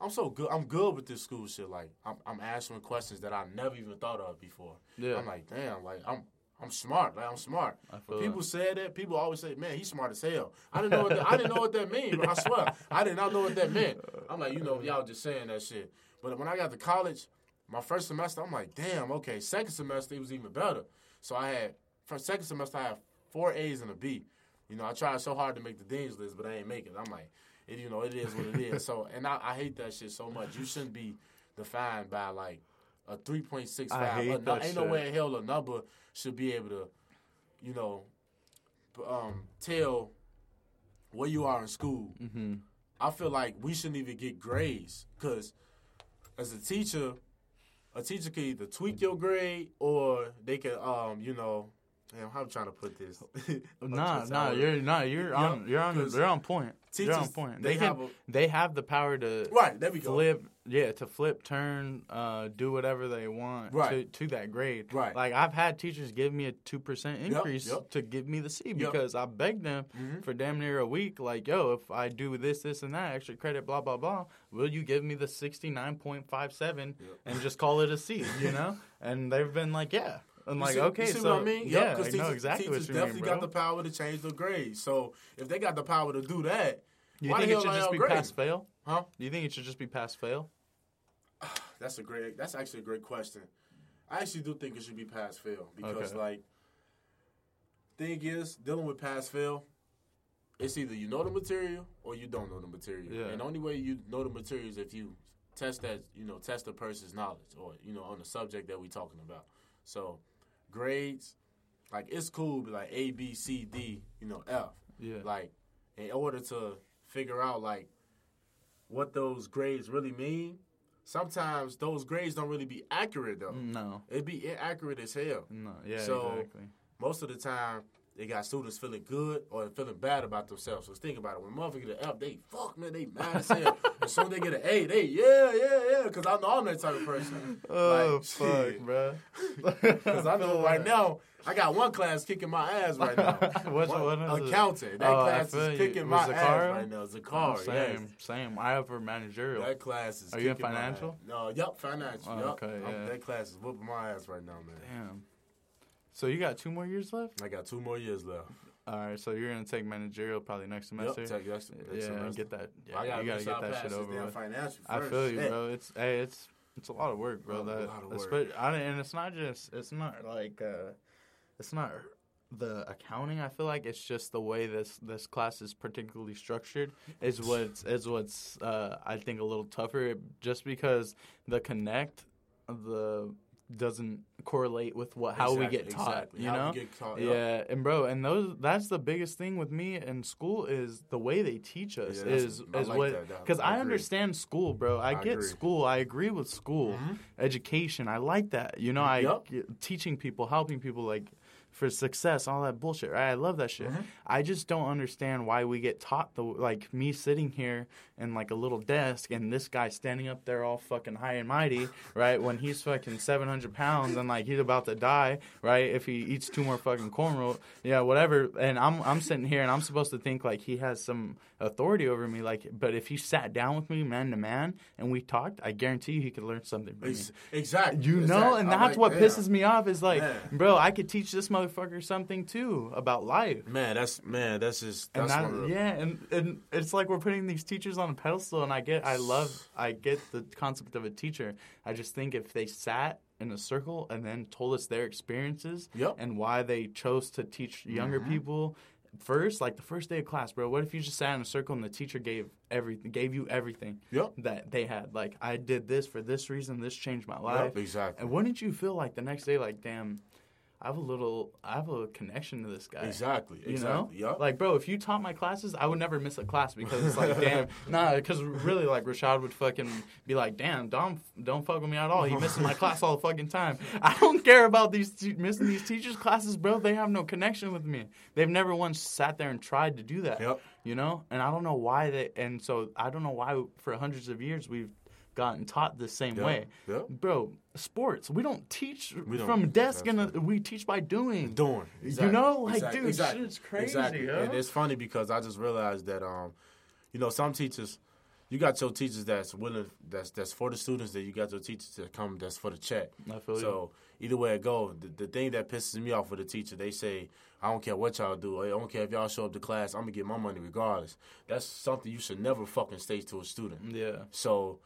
I'm so good. I'm good with this school shit. Like I'm, I'm answering questions that I never even thought of before. Yeah. I'm like, damn, like I'm, I'm smart. Like I'm smart. I When feel people that. say that, people always say, "Man, he's smart as hell." I didn't know what that, I didn't know what that meant. I swear, I did not know what that meant. I'm like, you know, y'all just saying that shit. But when I got to college, my first semester, I'm like, damn, okay. Second semester, it was even better. So I had for second semester, I had four A's and a B. You know, I tried so hard to make the dean's list, but I ain't make it. I'm like, it, you know, it is what it is. So, and I, I hate that shit so much. You shouldn't be defined by like a 3.65. I hate A nu- that ain't no way in hell a number should be able to, you know, um, tell where you are in school. Mm-hmm. I feel like we shouldn't even get grades because as a teacher, a teacher can either tweak your grade or they can, um, you know, damn, how I'm trying to put this. Nah, nah, you're nah, you're on, you're on, you're on point. You're on point. they They, have can, a- they have the power to right. There we go. flip, yeah, to flip, turn, uh, do whatever they want Right. to, to that grade. Right. Like I've had teachers give me a two percent increase yep. to give me the C Yep. because I begged them Mhm. for damn near a week. Like, yo, if I do this, this, and that extra credit, blah blah blah, will you give me the sixty nine point five seven and just call it a C? You know? and they've been like, yeah. I'm You like, see- okay, you see so what I mean? yeah, Yup, I 'cause know teachers, exactly teachers what you mean, definitely bro. got the power to change the grades. So if they got the power to do that, you why think it should just be grade? pass fail? Huh? Do you think it should just be pass fail? That's a great. That's actually a great question. I actually do think it should be pass fail because, Okay. like, thing is dealing with pass fail. It's either you know the material or you don't know the material. Yeah. And the only way you know the material is if you test that, you know, test the person's knowledge or you know on the subject that we're talking about. So grades, like it's cool, be like A, B, C, D, you know, F. Yeah. Like in order to figure out like what those grades really mean, sometimes those grades don't really be accurate though. no. It'd be inaccurate as hell. No. Yeah. So- exactly. Most of the time, they got students feeling good or feeling bad about themselves. So think about it. When motherfuckers get an F, they fuck man, they mad as hell. as soon as they get an A, they yeah, yeah, yeah. Because I know I'm that type of person. Oh Like, fuck, shit. bro. Because I know right now, I got one class kicking my ass right now. Which one is it? Accounting. That Oh, class is kicking my ass right now. Zakar, oh, same, yes. same. I have for managerial. That class is. Are you in financial? ass. No, yep, financial. Oh, yup. okay, yeah. That class is whooping my ass right now, man. Damn. So you got two more years left. I got two more years left. All right. So you're gonna take managerial probably next semester. take next, next yeah, semester. get that. Yeah, I gotta you gotta get that shit over with. financial I feel you, bro. It's hey, it's it's a lot of work, bro. A that lot of work. I, and it's not just it's not like uh, it's not the accounting. I feel like it's just the way this this class is particularly structured is what's is what's uh, I think a little tougher. Just because the connect the doesn't correlate with what how we get taught. exactly. You How know. taught, yup. Yeah, and bro, and those that's the biggest thing with me in school is the way they teach us Yeah, is I is like what because I I, understand school, bro. I, I get agree. school. I agree with school, Mhm. education. I like that. You know, I Yup. get- teaching people, helping people, like for success, all that bullshit. Right? I love that shit. Mm-hmm. I just don't understand why we get taught the like me sitting here in like a little desk and this guy standing up there all fucking high and mighty, right? When he's fucking seven hundred pounds and like he's about to die, right? If he eats two more fucking cornrow, yeah, whatever. And I'm I'm sitting here and I'm supposed to think like he has some authority over me, like. But if he sat down with me man to man and we talked, I guarantee you he could learn something from me. Exactly. You know, exactly. and that's like, what damn. pisses me off is like, Man. bro, I could teach this motherfucker something too about life. Man, that's man, that's just And that's that, one of the, yeah, and, and it's like we're putting these teachers on a pedestal, and I get, I love, I get the concept of a teacher. I just think if they sat in a circle and then told us their experiences Yep. and why they chose to teach younger Mm-hmm. people first, like the first day of class, bro. What if you just sat in a circle and the teacher gave everything, gave you everything Yep. that they had? Like, I did this for this reason. This changed my life. Yep, exactly. And wouldn't you feel like the next day, like, damn, I have a little, I have a connection to this guy. Exactly. You exactly. know, Yep. like, bro, if you taught my classes, I would never miss a class because it's like, damn, nah, because really, like, Rashad would fucking be like, damn, don't don't fuck with me at all. He misses my class all the fucking time. I don't care about these te- missing these teachers' classes, bro. They have no connection with me. They've never once sat there and tried to do that. Yep. You know, and I don't know why they, and so I don't know why for hundreds of years we've gotten taught the same Yep. way. Yep. Bro, sports, we don't teach We don't- from desk and we teach by doing. doing. exactly. You know, like, Exactly. dude, exactly. shit's crazy, Exactly. yo. And it's funny because I just realized that um, you know, some teachers, you got your teachers that's willing, that's that's for the students. That you got your teachers that come that's for the check. I feel you. so either way it go, the, the thing that pisses me off with the teacher, they say, I don't care what y'all do. I don't care if y'all show up to class. I'm gonna get my money regardless. That's something you should never fucking state to a student. Yeah. So,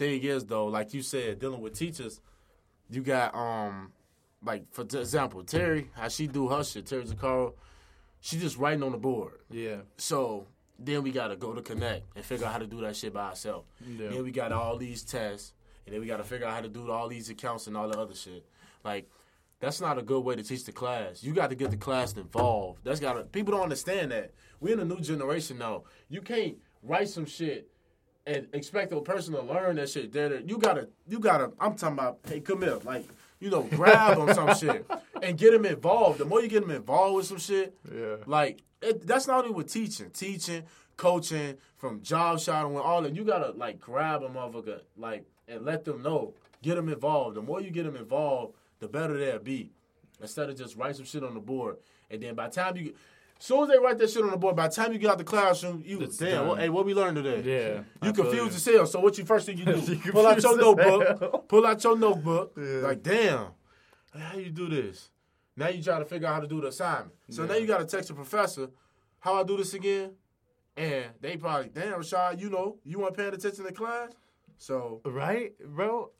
thing is though, like you said, dealing with teachers, you got um, like for example, Terry, how she do her shit, Terry Zakaro, she just writing on the board. Yeah. So then we gotta go to Connect and figure out how to do that shit by ourselves. Yeah. Then we got all these tests, and then we gotta figure out how to do all these accounts and all the other shit. Like. That's not a good way to teach the class. You got to get the class involved. That's got to people don't understand that. We're in a new generation now. You can't write some shit and expect a person to learn that shit. There, you gotta, you gotta. I'm talking about, hey, come here, like, you know, grab them some shit and get them involved. The more you get them involved with some shit, Yeah. like it, that's not only with teaching, teaching, coaching, from job shadowing, all that. You gotta like grab a motherfucker, like, and let them know, get them involved. The more you get them involved, the better they'll be. Instead of just write some shit on the board, and then by the time you soon as they write that shit on the board, by the time you get out the classroom, you It's damn. What, hey, what we learned today? Yeah, you feel confused as hell. So what you first thing you do? You pull out your confused as hell. notebook. Pull out your notebook. Like damn, how you do this? Now you try to figure out how to do the assignment. So now you got to text the professor, how I do this again, and they probably damn Rashad, you know, you weren't paying attention to class. So Right, bro.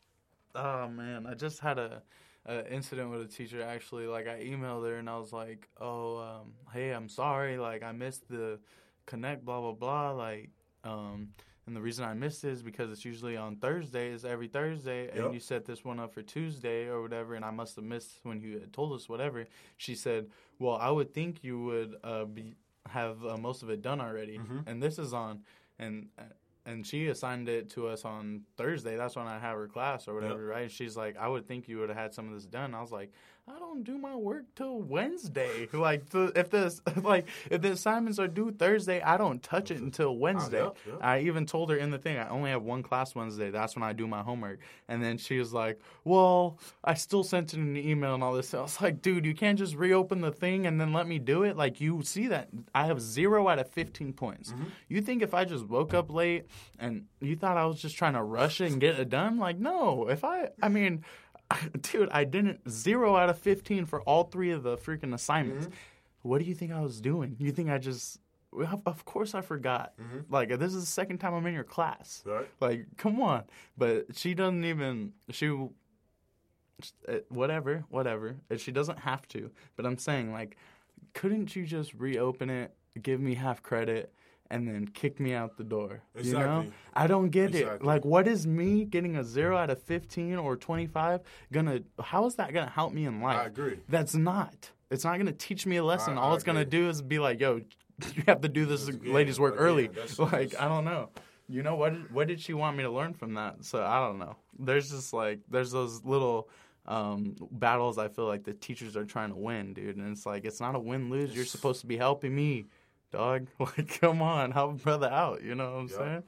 Oh man, I just had a, a incident with a teacher. Actually, like I emailed her and I was like, "Oh, um, hey, I'm sorry. Like I missed the connect. Blah blah blah. Like, um, and the reason I missed it is because it's usually on Thursdays, every Thursday, Yep. and you set this one up for Tuesday or whatever. And I must have missed when you had told us whatever. She said, "Well, I would think you would uh, be have uh, most of it done already, Mm-hmm. and this is on." And uh, and she assigned it to us on Thursday. That's when I have her class or whatever, right? And she's like, I would think you would have had some of this done. I was like, I don't do my work till Wednesday. Like, the, if this, like, if the assignments are due Thursday, I don't touch it until oh, Wednesday. yep, yep. I even told her in the thing, I only have one class Wednesday. That's when I do my homework. And then she was like, Well, I still sent in the email and all this. I was like, Dude, you can't just reopen the thing and then let me do it. Like, you see that I have zero out of 15 points. Mm-hmm. You think if I just woke up late and you thought I was just trying to rush it and get it done? Like, no. If I, I mean, dude, I didn't zero out of 15 for all three of the freaking assignments. What do you think I was doing? You think I just. Of course I forgot. Like this is the second time I'm in your class. Right. Like, come on. But she doesn't even. She. uh, Whatever, whatever. She doesn't have to. But I'm saying, like, couldn't you just reopen it, give me half credit, and then kick me out the door? You know? I don't get it. Like, what is me getting a zero out of 15 or 25 gonna, how is that gonna help me in life? I agree. That's not. It's not gonna teach me a lesson. I- All I it's gonna do is be like, yo, you have to do this ladies' work early. that's- Like, that's- I don't know. You know what? What did she want me to learn from that? So I don't know. There's just like there's those little um, battles I feel like the teachers are trying to win, dude. And it's like it's not a win lose. You're supposed to be helping me, dog. Like, come on, help brother out. You know what I'm Yep. saying?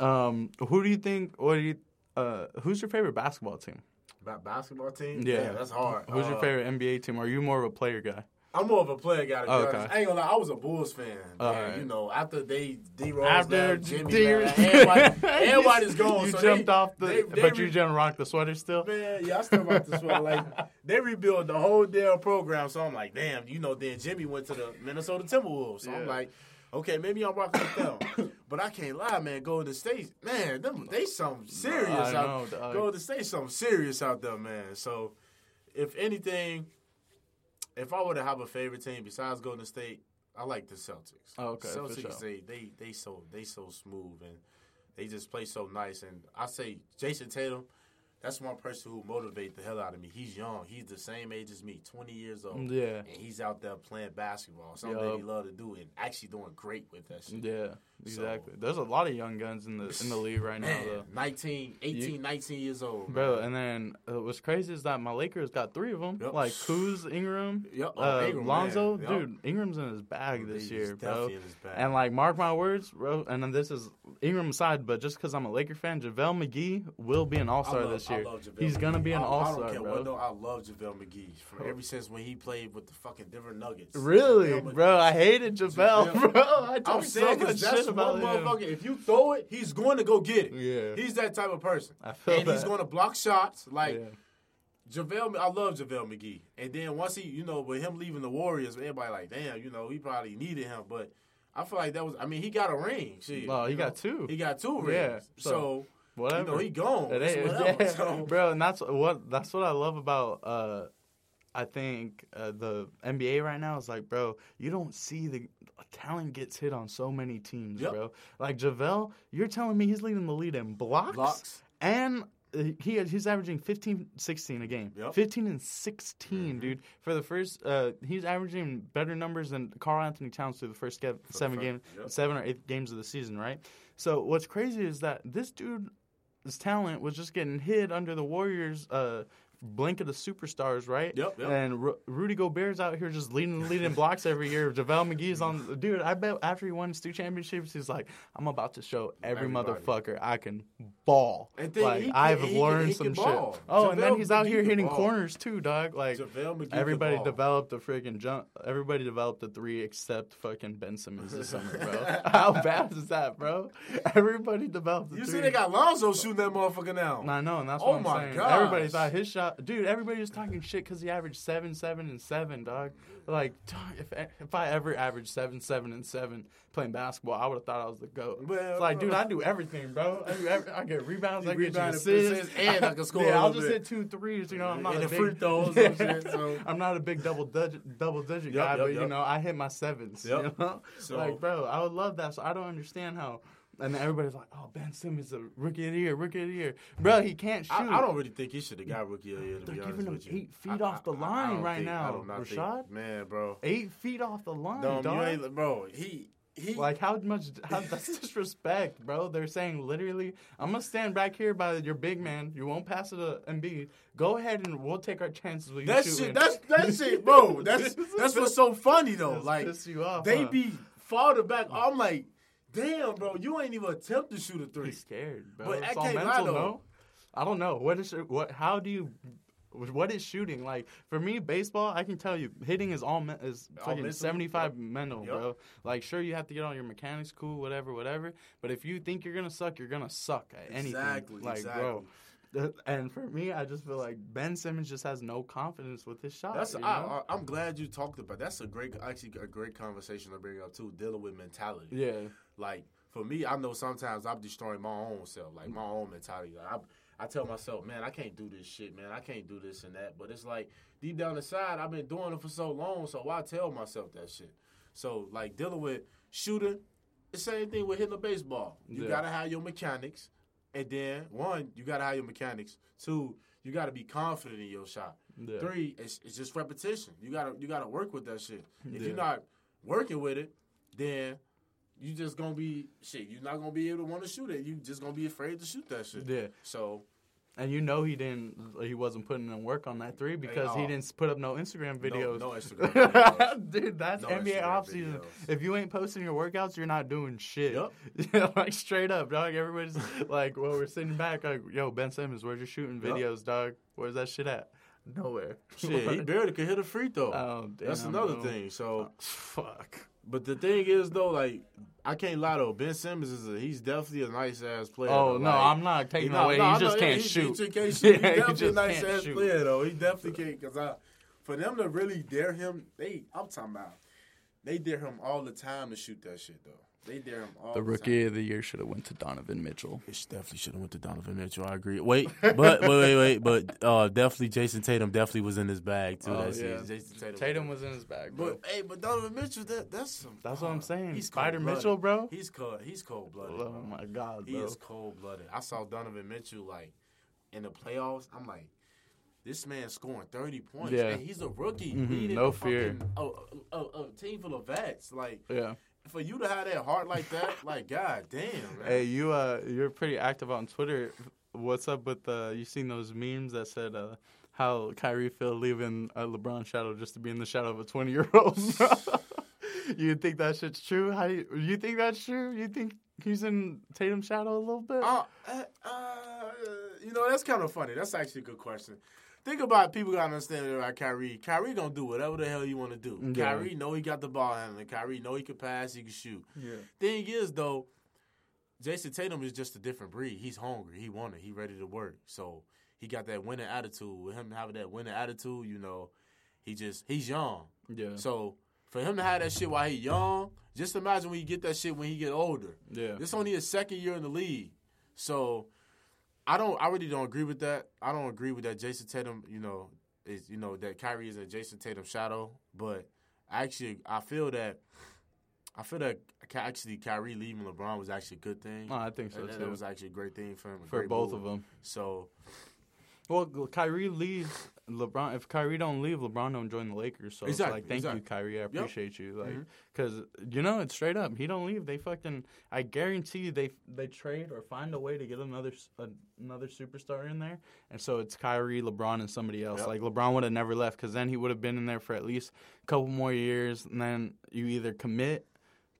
Um, who do you think? What do you? Uh, who's your favorite basketball team? Ba- basketball team. Yeah. Damn, that's hard. Who's your Uh, favorite NBA team? Are you more of a player guy? I'm more of a player guy. To Oh, okay. I ain't gonna lie, I was a Bulls fan. All Man, right. You know, after they D Rose After left, Jimmy D- left, everybody, everybody's gone. You so jumped they, off the, they, they but re- you didn't rock the sweater still. Man, yeah, I still rock the sweater. Like they rebuilt the whole damn program, so I'm like, damn, you know. Then Jimmy went to the Minnesota Timberwolves, so I'm like, okay, maybe I'm rocking with them. but I can't lie, man. Golden State, man, them, they something serious I out. know, dog. Golden State something serious out there, man. So, if anything, if I were to have a favorite team besides Golden State, I like the Celtics. Oh, okay, Celtics, sure. they they they so they so smooth and they just play so nice. And I say Jayson Tatum, that's one person who motivates the hell out of me. He's young. He's the same age as me, 20 years old. Yeah. And he's out there playing basketball, something that he love to do, and actually doing great with that shit. Yeah, exactly. There's a lot of young guns in the in the league right now, though. 19, 18, 19 years old. Bro, man. and then uh, what's crazy is that my Lakers got three of them, Yep. like Kuz, Ingram, Yep. Oh, uh, Ingram, Lonzo. Yep. Dude, Ingram's in his bag this He's year, bro. in his bag. And like, mark my words, bro. And then this is Ingram aside, but just because I'm a Laker fan, JaVale McGee will be an All Star this I year. He's gonna be an All Star, bro. what, no, I love JaVale McGee from ever since when he played with the fucking Denver Nuggets. Really, bro? I hated JaVale, bro. I I'm talked so much that's about one him. motherfucker. If you throw it, he's going to go get it. Yeah. he's that type of person. I feel and he's going to block shots. Like Yeah. JaVale, I love JaVale McGee. And then once he, you know, with him leaving the Warriors, everybody like, damn, you know, he probably needed him. But I feel like that was, I mean, he got a ring. Shit, No, he you got two. He got two rings. Yeah, So, so, Whatever. you know, he gone. It It's is, whatever. yeah. So, bro, and that's what that's what I love about. Uh, I think uh, the NBA right now is like, bro, you don't see the talent gets hit on so many teams, Yep. bro. Like JaVale, you're telling me he's leading the lead in blocks, Blocks. and uh, he he's averaging 15, 16 a game. Yep. 15 and 16, dude. For the first, uh, he's averaging better numbers than Karl-Anthony Towns through the first ge- seven games, yep. seven or eight games of the season, right? So what's crazy is that this dude his talent was just getting hid under the Warriors' uh, blink of the superstars, right? Yep, yep. And Ru- Rudy Gobert's out here just leading leading blocks every year. JaVale McGee's on. Dude, I bet after he won his two championships, he's like, I'm about to show every Everybody. motherfucker I can ball. And then like he I've he learned he some shit. ball. Oh, and then JaVale he's out McGee here hitting ball. corners too, dog. Like JaVale everybody developed a freaking jump. Everybody developed a three except fucking Ben Simmons this summer, bro. How bad is that, bro? Everybody developed. You three. see, they got Lonzo shooting that motherfucker now. I know, and that's Oh what I'm my saying. gosh. Everybody thought his shot, dude. Everybody was talking shit because he averaged seven, seven, and seven, dog. Like, dog, if if I ever averaged seven, seven, and seven playing basketball, I would have thought I was the goat. Well, it's like, dude, I uh, do everything, bro. I, do every, I get rebounds, I get assists, and I can score Yeah, I'll just bit. hit two threes. You know, I'm not And a big, free throws shit, so- I'm not a big double digit, double digit Yup, guy, yup, but you know, I hit my sevens. Yup. You know, So- like, bro, I would love that. So I don't understand how. And everybody's like, "Oh, Ben Simmons, a rookie of the year, rookie of the year, bro. He can't shoot. I, I don't really think he should have got rookie of the year. To They're be honest giving him eight feet I- off the I- line right think- now, not think- Rashad. man, bro. Eight feet off the line, No, dog. bro. He he. Like how much? How, that's disrespect, bro. They're saying literally, I'm gonna stand back here by your big man. You won't pass it to Embiid. Go ahead and we'll take our chances with you that shooting. shit. That's that shit, bro. That's that's what's so funny though. Like you off, they huh? be farther back. I'm like, damn, bro. You ain't even attempt to shoot a three. He's scared, bro. But it's I all mental, though. no? I don't know. What is what? How do you? What is shooting like? For me, baseball, I can tell you, hitting is all me- is fucking seventy five mental, Yep. bro. Like, sure, you have to get all your mechanics cool, whatever, whatever. But if you think you're gonna suck, you're gonna suck at anything. Exactly, like, bro. And for me, I just feel like Ben Simmons just has no confidence with his shot. That's you I, know? I, I'm glad you talked about. That's a great, actually, a great conversation to bring up too. Dealing with mentality. yeah, Like for me, I know sometimes I'm destroying my own self, like my own mentality. Like, I, I tell myself, man, I can't do this shit, man. I can't do this and that. But it's like deep down inside, I've been doing it for so long, so why tell myself that shit? So like dealing with shooting, the same thing with hitting a baseball. You Yeah. gotta have your mechanics, and then one, you gotta have your mechanics. Two, you gotta be confident in your shot. Yeah. Three, it's, it's just repetition. You gotta you gotta work with that shit. If Yeah. you're not working with it, then you just gonna be shit. You're not gonna be able to want to shoot it. You just gonna be afraid to shoot that shit. Yeah. So And you know he didn't. He wasn't putting in work on that three because he oh. didn't put up no Instagram videos. no Instagram videos. Dude, that's No NBA offseason. If you ain't posting your workouts, you're not doing shit. Yeah, like straight up, dog. Everybody's like, well, we're sitting back, like, yo, Ben Simmons, where's your shooting videos, dog? Where's that shit at? Nowhere. Shit, he barely could hit a free throw. Oh, damn, That's another bro. thing. So, Fuck. But the thing is though, like I can't lie though. Ben Simmons is a, he's definitely a nice ass player. Oh though. no, Like, I'm not taking no, away. no, he just know, can't he, shoot. He just can't shoot. Yeah, he definitely a nice ass shoot. player though. He definitely can't. Cause I, for them to really dare him, they I'm talking about. They dare him all the time to shoot that shit though. They dare him all The the, rookie time. of the year should have went to Donovan Mitchell. It definitely should have went to Donovan Mitchell. I agree. Wait, but wait, wait, wait. But uh, definitely Jayson Tatum definitely was in his bag too. Oh, that yeah. season. Jayson Tatum. Tatum was in his bag, bro. But hey, but Donovan Mitchell, that that's some. That's what I'm saying. He's Spider cold-blooded. Mitchell, bro. He's cold. He's cold blooded. Oh my god, He bro. is cold blooded. I saw Donovan Mitchell like in the playoffs. I'm like, this man scoring 30 points. Yeah. and he's a rookie. Mhm, leading no a fear. fucking- A, a, a, a team full of vets. Like Yeah. For you to have that heart like that, like god damn, man. Hey, you uh, you're pretty active on Twitter. What's up with uh? You seen those memes that said uh, how Kyrie feel leaving uh, LeBron shadow just to be in the shadow of a 20 year old? you think that shit's true? How do you, you think that's true? You think he's in Tatum's shadow a little bit? Uh, uh, uh, you know, that's kind of funny. That's actually a good question. Think about people gotta understand about Kyrie. Kyrie gonna do whatever the hell you want to do. Yeah. Kyrie know he got the ball handling. Kyrie know he can pass, he can shoot. yeah. Thing is though, Jayson Tatum is just a different breed. He's hungry. He want it. He ready to work. So he got that winning attitude. With him having that winning attitude, you know, he just he's young. Yeah. So for him to have that shit while he young, just imagine when you get that shit when he get older. yeah. This only his second year in the league. So I don't I really don't agree with that. I don't agree with that Jayson Tatum, you know, is you know, that Kyrie is a Jayson Tatum shadow. But actually I feel that I feel that actually Kyrie leaving LeBron was actually a good thing. Oh, I think so And too. was actually a great thing for him. For both move. of them. So Well, Kyrie leaves. LeBron. If Kyrie don't leave, LeBron don't join the Lakers. So Exactly, like, thank exactly. you, Kyrie. I appreciate you. Like, mm-hmm. because you know it's straight up. He don't leave. They fucking. I guarantee you, they they trade or find a way to get another s- another superstar in there. And so it's Kyrie, LeBron, and somebody else. Yep. Like LeBron would have never left because then he would have been in there for at least a couple more years. And then you either commit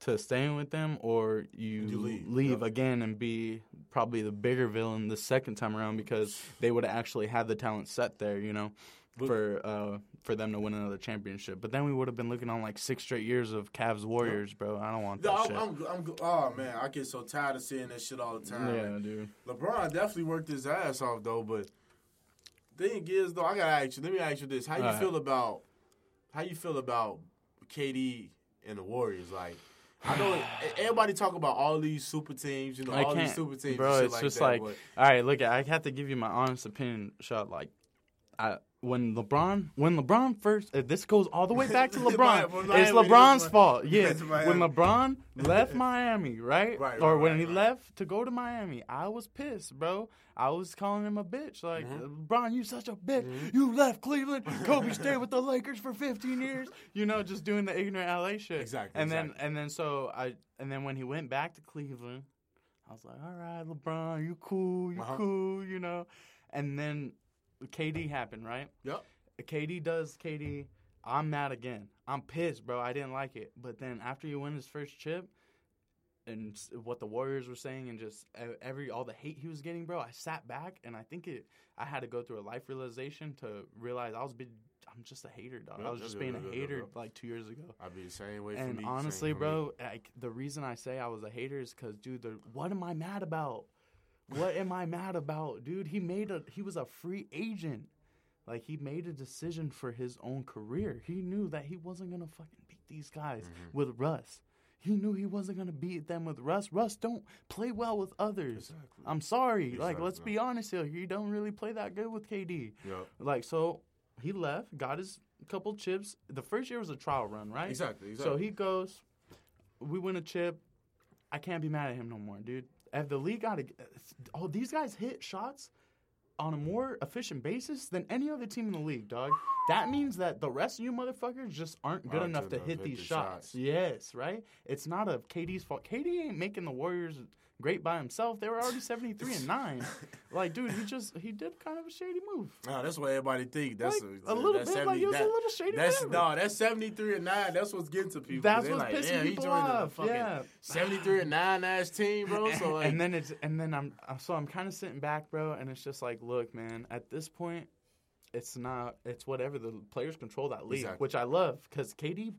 to staying with them or you, You leave. leave, Yep. again and be probably the bigger villain the second time around because they would actually have the talent set there, you know, But- for uh, for them to win another championship. But then we would have been looking on like six straight years of Cavs Warriors, bro. I don't want that No, shit. I'm, I'm, oh man, I get so tired of seeing that shit all the time. yeah, dude. LeBron definitely worked his ass off though, but thing is though, I gotta ask you. Let me ask you this: How you All right. feel about how you feel about KD and the Warriors? Like, I know everybody talk about all these super teams, you know, I all these super teams, bro. It's like just that, like, but- all right, look, I have to give you my honest opinion, shot. Like, I when LeBron, when LeBron first, uh, this goes all the way back to LeBron. Miami, it's LeBron's fault. Yeah, when LeBron left Miami, right, Right, or right, when right, he left to go to Miami, I was pissed, bro. I was calling him a bitch. Like, Mm-hmm. LeBron, you such a bitch. You left Cleveland. Kobe stayed with the Lakers for 15 years. You know, just doing the ignorant LA shit. Exactly, And then and then so I and then when he went back to Cleveland, I was like, all right, LeBron, you cool, you Uh-huh. cool, you know. And then KD happened, right? Yep. KD does KD. I'm mad again. I'm pissed, bro. I didn't like it. But then after you win his first chip, and what the Warriors were saying, and just every all the hate he was getting, bro, I sat back and I think it. I had to go through a life realization to realize I was. Big, I'm just a hater, dog. Yep, I was just being a hater like two years ago. I'd be the same way for And me. honestly, same for me. bro, like the reason I say I was a hater is because, dude, the, what am I mad about? What am I mad about, dude? He made a he was a free agent, like he made a decision for his own career. He knew that he wasn't gonna fucking beat these guys Mm-hmm. with Russ. He knew he wasn't gonna beat them with Russ. Russ don't play well with others. Exactly. I'm sorry. Like, let's be honest here. He don't really play that good with KD. Yep. Like, so he left, got his couple chips. The first year was a trial run, right? Exactly. So he goes, we win a chip. I can't be mad at him no more, dude. If the league got to, oh, these guys hit shots on a more efficient basis than any other team in the league, dog. That means that the rest of you motherfuckers just aren't good enough to hit hit these shots. shots. Yes, right? It's not a KD's fault. KD ain't making the Warriors great by himself. They were already seventy three and nine. Like, dude, he just he did kind of a shady move. Nah, that's what everybody think. That's Like, a little that's bit, like, it was a little shady, That's whatever. no, that's seventy three and nine. That's what's getting to people. That's They're what's like, pissing "Damn, he people off, a yeah. seventy three and nine ass team, bro. So like, and then it's and then I'm so I'm kind of sitting back, bro, and it's just like, look, man, at this point, it's not it's whatever the players control that league, Exactly. which I love because KD,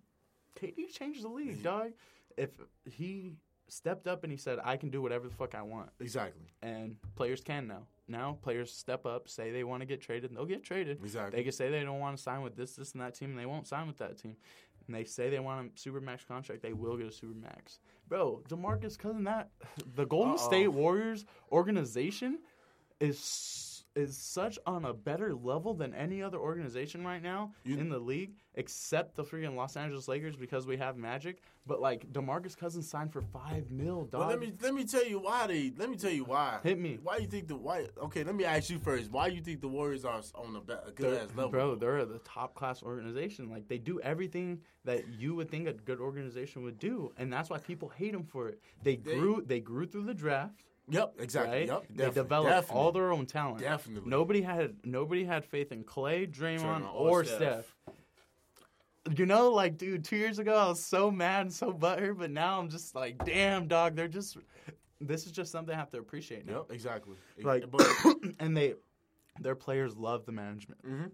KD changed the league, dog. If he stepped up and he said, I can do whatever the fuck I want, exactly. and players can now. Now players step up, say they want to get traded, and they'll get traded. Exactly. They can say they don't want to sign with this, this, and that team, and they won't sign with that team. And they say they want a supermax contract, they will get a supermax. Bro, DeMarcus Cousin, that the Golden Uh-oh. State Warriors organization is is such on a better level than any other organization right now You- in the league, except the freaking Los Angeles Lakers because we have Magic. But like DeMarcus Cousins signed for five mil, dog. But let me let me tell you why they. Let me tell you why. Hit me. Why you think the why? Okay, let me ask you first. Why you think the Warriors are on a good They're- ass level? Bro, they're the top class organization. Like they do everything that you would think a good organization would do, and that's why people hate them for it. They They- grew, they grew through the draft. Yep, exactly. Right? Yep, they developed definitely. all their own talent. Definitely. Nobody had nobody had faith in Clay, Draymond, Draymond or, or Steph. Steph. You know, like, dude, two years ago I was so mad and so butthurt, but now I'm just like, damn, dog. They're just. This is just something I have to appreciate now. Yep, exactly. Like, and they, their players love the management. Mm-hmm.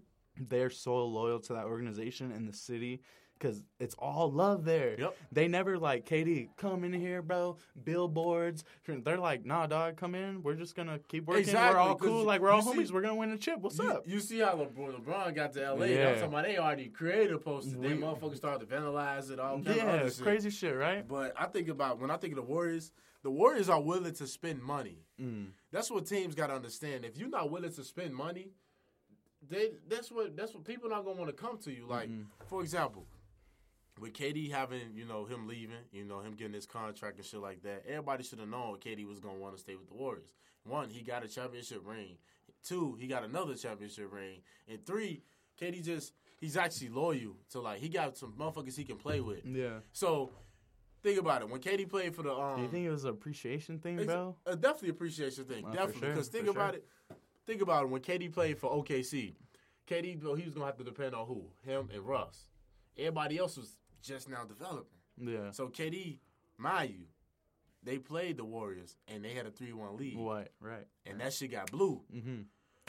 They're so loyal to that organization and the city because it's all love there. Yep. They never like KD, come in here, bro. Billboards. They're like, nah, dog, come in. We're just gonna keep working. Exactly, We're all cool. Like we're all see- homies. We're gonna win a chip. What's you, up? you see how LeBron, LeBron got to LA? Yeah. I'm talking about they already created posters. They We- motherfuckers started to vandalize it. All yeah, it's crazy shit, right? But I think about when I think of the Warriors, the Warriors are willing to spend money. Mm. That's what teams got to understand. If you're not willing to spend money, they that's what that's what people not gonna want to come to you. Like for example, with KD having you know him leaving, you know him getting his contract and shit like that. Everybody should have known KD was gonna want to stay with the Warriors. One, he got a championship ring. Two, he got another championship ring. And three, KD just he's actually loyal to like he got some motherfuckers he can play with. Yeah. So think about it. When KD played for the um, Do you think it was an appreciation thing, bro? a definitely appreciation thing, for definitely. sure, Because think for about sure. it. Think about it. When KD played for OKC, KD bro, he was gonna have to depend on who? Him and Russ. Everybody else was just now developing. Yeah. So KD, mind you, they played the Warriors and they had a three-one lead, What? Right. and that shit got blew. Mm-hmm.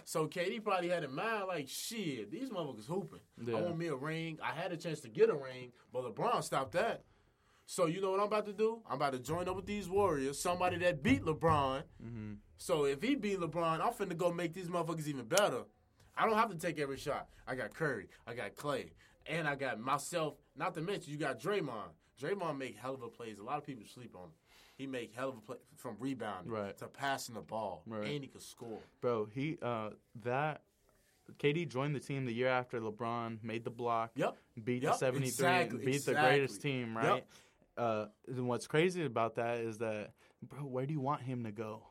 So KD probably had in mind like, shit, these motherfuckers hooping. Yeah. I want me a ring. I had a chance to get a ring, but LeBron stopped that. So you know what I'm about to do? I'm about to join up with these Warriors, somebody that beat LeBron. Mm-hmm. So if he beat LeBron, I'm finna go make these motherfuckers even better. I don't have to take every shot. I got Curry, I got Clay, and I got myself. Not to mention you got Draymond. Draymond make hell of a plays. A lot of people sleep on him. He make hell of a play from rebounding Right. to passing the ball, Right. and he could score. Bro, he uh that KD joined the team the year after LeBron made the block. Yep. Beat Yep, the 73 exactly, beat the greatest team, right? Uh and what's crazy about that is that bro, where do you want him to go?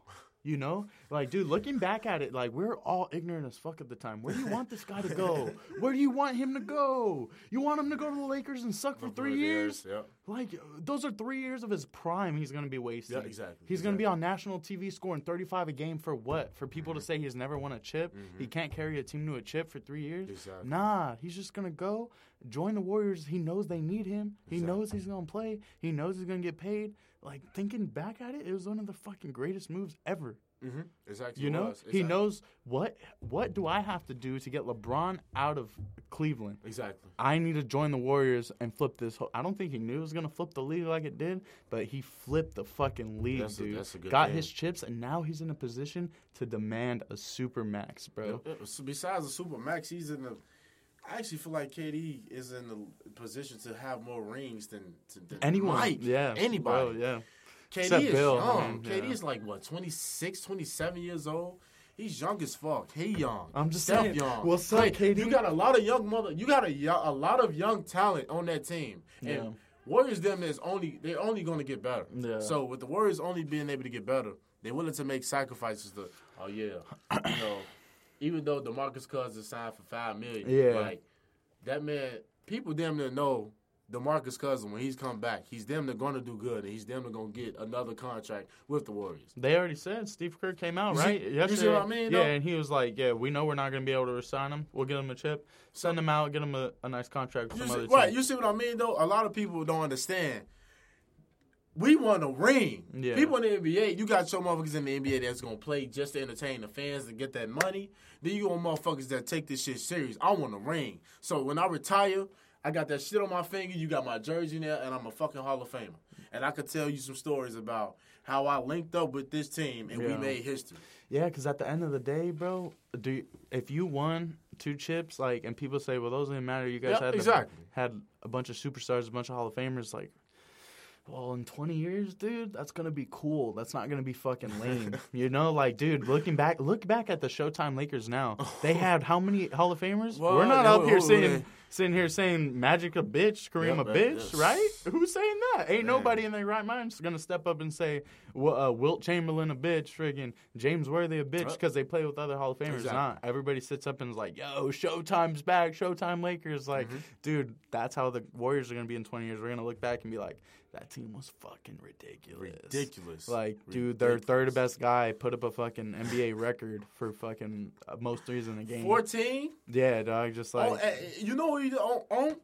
You know? Like, dude, looking back at it, like we're all ignorant as fuck at the time. Where do you want this guy to go? Where do you want him to go? You want him to go to the Lakers and suck for three years? Yep. Like those are three years of his prime. He's gonna be wasting. Yeah, exactly, He's gonna be on national TV scoring 35 a game for what? For people to say he's never won a chip. He can't carry a team to a chip for three years. Mm-hmm. Exactly. Nah, he's just gonna go join the Warriors. He knows they need him. He knows he's gonna play. He knows he's gonna get paid. Like thinking back at it, it was one of the fucking greatest moves ever. Mm-hmm. Exactly. You know, was. he knows what what do I have to do to get LeBron out of Cleveland. Exactly. I need to join the Warriors and flip this. Whole, I don't think he knew it was gonna flip the league like it did, but he flipped the fucking league, That's a- dude. that's a good Got thing. his chips, and now he's in a position to demand a super max, bro. So Besides the super max, he's in the. I actually feel like KD is in the position to have more rings than, than Anyone, Mike. yeah, anybody. bro, yeah. KD Except is Bill, young. man, KD yeah. is like what 26, 27 years old. He's young as fuck. He young. I'm just Steph saying, young. what's up, Like, KD? You got a lot of young mother. You got a a lot of young talent on that team. And Yeah. Warriors them is only they're only going to get better. Yeah. So with the Warriors only being able to get better, they're willing to make sacrifices. To oh yeah, you know, even though DeMarcus Cousins signed for five million, Yeah. like that man, people damn near know DeMarcus Cousins when he's come back, he's them that gonna do good, and he's them that gonna get another contract with the Warriors. They already said Steve Kerr came out You see- right you see what I mean, Yeah, though? and he was like, "Yeah, we know we're not going to be able to resign him. We'll get him a chip, send him out, get him a, a nice contract with You some see, other right, team." you see what I mean though? A lot of people don't understand. We want a ring. Yeah. People in the NBA, you got some motherfuckers in the NBA that's gonna play just to entertain the fans and get that money. Then you got motherfuckers that take this shit serious. I want a ring. So when I retire, I got that shit on my finger. You got my jersey there, and I'm a fucking Hall of Famer. And I could tell you some stories about how I linked up with this team and we made history. Yeah, because at the end of the day, bro, do you, if you won two chips, like, and people say, "Well, those didn't matter. You guys Yep, had the- exactly. had a bunch of superstars, a bunch of Hall of Famers." Like, well, in 20 years, dude, that's gonna be cool. That's not gonna be fucking lame. you know, like, dude, looking back, look back at the Showtime Lakers now. They had how many Hall of Famers? Well, We're not yeah, up here saying. Sitting here saying Magic a bitch, Kareem Yep, a bitch, right? Who's saying that? Ain't Man. nobody in their right mind gonna step up and say well, uh, Wilt Chamberlain a bitch, friggin' James Worthy a bitch because they play with other Hall of Famers. Exactly. Not everybody sits up and is like, "Yo, Showtime's back, Showtime Lakers." Like, Mm-hmm. dude, that's how the Warriors are gonna be in 20 years. We're gonna look back and be like, "That team was fucking ridiculous." Ridiculous. Like, dude, their third Ridiculous. best guy put up a fucking NBA record for fucking uh, most threes in a game. 14? Yeah, dog. Just like, oh, eh, eh, you know who he on, on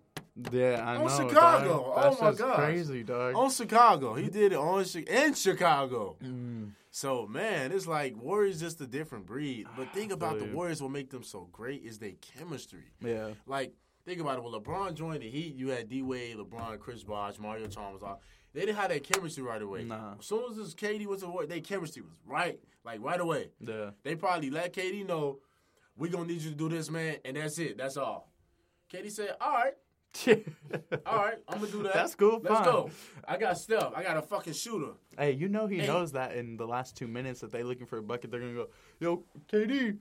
yeah, I on know. Chicago. Dog. Oh my gosh. crazy, dog. on Chicago. He did it on in Chicago. Mm. So man, it's like Warriors just a different breed. But think about the Warriors. What make them so great is their chemistry. Yeah. Like think about it. When LeBron joined the Heat, you had D Wade, LeBron, Chris Bosh, Mario Chalmers. All they didn't have that chemistry right away. Nah. As soon as this KD was a Warrior, their chemistry was right, like right away. Yeah. They probably let KD know we gonna need you to do this, man, and that's it. That's all. KD said, "All right." All right, I'm gonna do that. That's cool, Let's fine. go. I got Steph. I got a fucking shooter. Hey, you know he Hey. knows that in the last two minutes that they looking for a bucket, they're gonna go, yo, KD,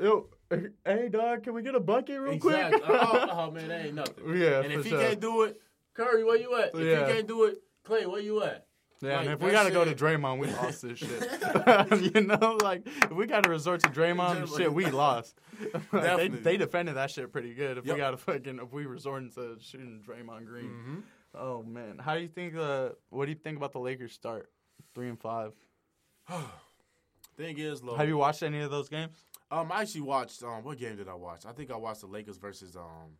yo, hey dog, can we get a bucket real Exactly. quick? oh, oh, man, that ain't nothing. Yeah, And if he sure. can't do it, Curry, where you at? If Yeah. he can't do it, Clay, where you at? yeah, and like, if we gotta go to shit- Draymond, we lost this shit. you know, like if we gotta resort to Draymond, shit, we lost. they, Definitely. they defended that shit pretty good. If we gotta fucking, if we resorting to shooting Draymond Green. Mm-hmm. Oh man, how do you think? Uh, what do you think about the Lakers start three and five? Thing is, Lo, Have you watched any of those games? Um, I actually watched. Um, what game did I watch? I think I watched the Lakers versus. Um,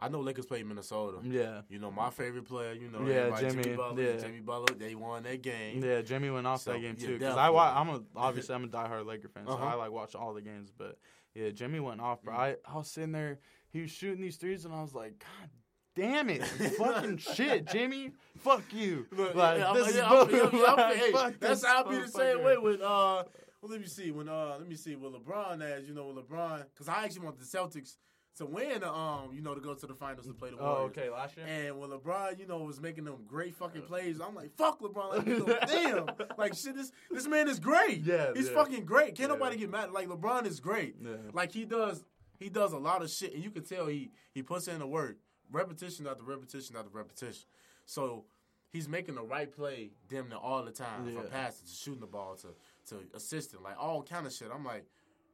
I know Lakers played Minnesota. Yeah. You know my favorite player. You know, Yeah, Jimmy, Jimmy, Butler. yeah. Jimmy Butler. They won that game. Yeah, Jimmy went off So, that game yeah, too. Because I I'm a obviously I'm a diehard Laker fan, so Uh-huh. I like watch all the games. But yeah, Jimmy went off, bro. I, I was sitting there, he was shooting these threes, and I was like, God damn it, fucking shit, Jimmy, fuck you. Look, like yeah, this is yeah, yeah, yeah, I'm- like, hey, That's this how I be the same way with uh. Well, let me see when uh let me see with LeBron as you know with LeBron because I actually want the Celtics to win um you know to go to the finals to play the Warriors. Oh, okay, last year. And when LeBron, you know, was making them great fucking plays, I'm like, fuck LeBron. Like, you know, damn. Like, shit, this this man is great. Yeah, He's yeah. fucking great. Can't Yeah. nobody get mad. Like, LeBron is great. Yeah. Like, he does he does a lot of shit, and you can tell he he puts in the work. Repetition after repetition after repetition. So he's making the right play damn near all the time. Yeah. From passing to shooting the ball to, to assisting. Like, all kind of shit. I'm like,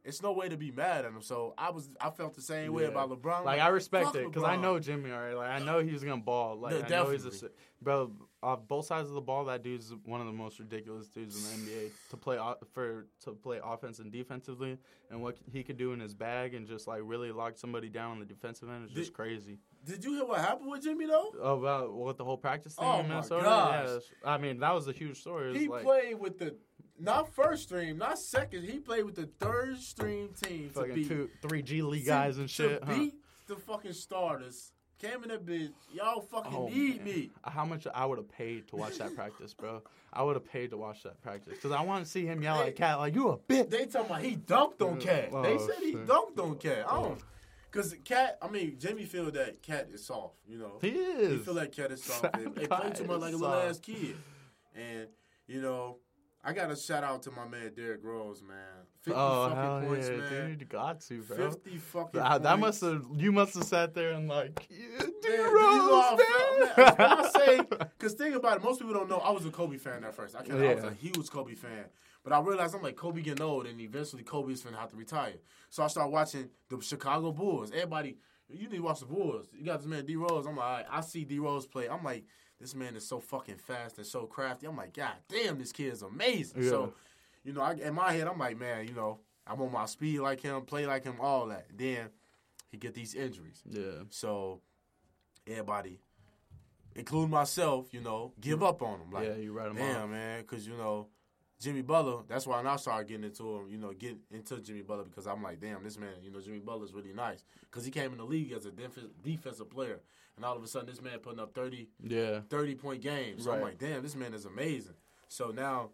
it's no way to be mad at him. So I was I felt the same way about LeBron. Like I respect it because I know Jimmy already. Like I know he's gonna ball. Like Yeah, I know he's a bro. Off both sides of the ball, that dude's one of the most ridiculous dudes in the NBA to play for to play offense and defensively, and what he could do in his bag and just like really lock somebody down on the defensive end is just Did- crazy. Did you hear what happened with Jimmy though? Oh, about what the whole practice thing Oh in my Minnesota. Yeah, I mean that was a huge story. He like played with the not first stream, not second. He played with the third stream team to fucking beat two, three G League guys and to shit. huh? beat the fucking starters. Came in that bitch. Y'all fucking Oh, need man. me. How much I would have paid to watch that practice, bro? I would have paid to watch that practice because I want to see him yell Hey. at Cat like you a bitch. They talking about he dunked on Cat. they Oh, said he shit. dunked on Cat. I don't. Cause Cat, I mean, Jimmy feel that Cat is soft. You know, He is. He feel like Cat is soft. They, they play too much like a little ass kid. And you know, I got a shout out to my man Derrick Rose, man. Fifty oh fucking hell points, yeah, man. dude! Got to, bro. Fifty fucking. That, that must have you must have sat there and like, yeah, Man, D you know Rose, felt, man. I say, because think about it, most people don't know. I was a Kobe fan at first. I, can't, I was a huge Kobe fan, but I realized I'm like Kobe getting old, and eventually Kobe's finna have to retire. So I started watching the Chicago Bulls. Everybody, you need to watch the Bulls. You got this man D Rose. I'm like, right, I see D Rose play. I'm like, this man is so fucking fast and so crafty. I'm like, God damn, this kid is amazing. Yeah. So, you know, I, in my head, I'm like, man, you know, I'm on my speed like him, play like him, all that. Then he get these injuries. Yeah. So everybody, including myself, you know, give mm-hmm. up on him. Like, Yeah, you him damn, man, because you know, Jimmy Butler. That's why I started getting into him, you know, get into Jimmy Butler because I'm like, damn, this man, you know, Jimmy Butler's really nice because he came in the league as a def- defensive player, and all of a sudden, this man putting up 30, Yeah. 30 point games. So I'm like, damn, this man is amazing. So now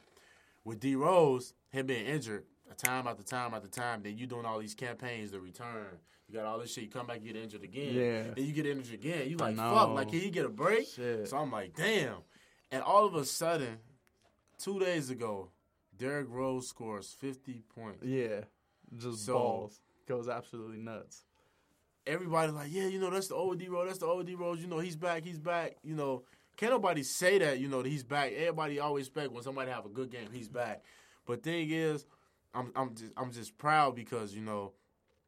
with D Rose, him being injured, a time after time after time, then you doing all these campaigns to return. You got all this shit. You come back, you get injured again. Yeah. Then you get injured again. You like, fuck, like, can he get a break? Shit. So I'm like, damn. And all of a sudden, two days ago, Derrick Rose scores 50 points. Yeah. Just So- balls. Goes absolutely nuts. Everybody like, yeah, you know, that's the old D Rose. That's the old D Rose. You know, he's back. He's back. You know, can't nobody say that. You know, that he's back. Everybody always expect when somebody have a good game, he's back. But thing is, I'm I'm just I'm just proud because you know,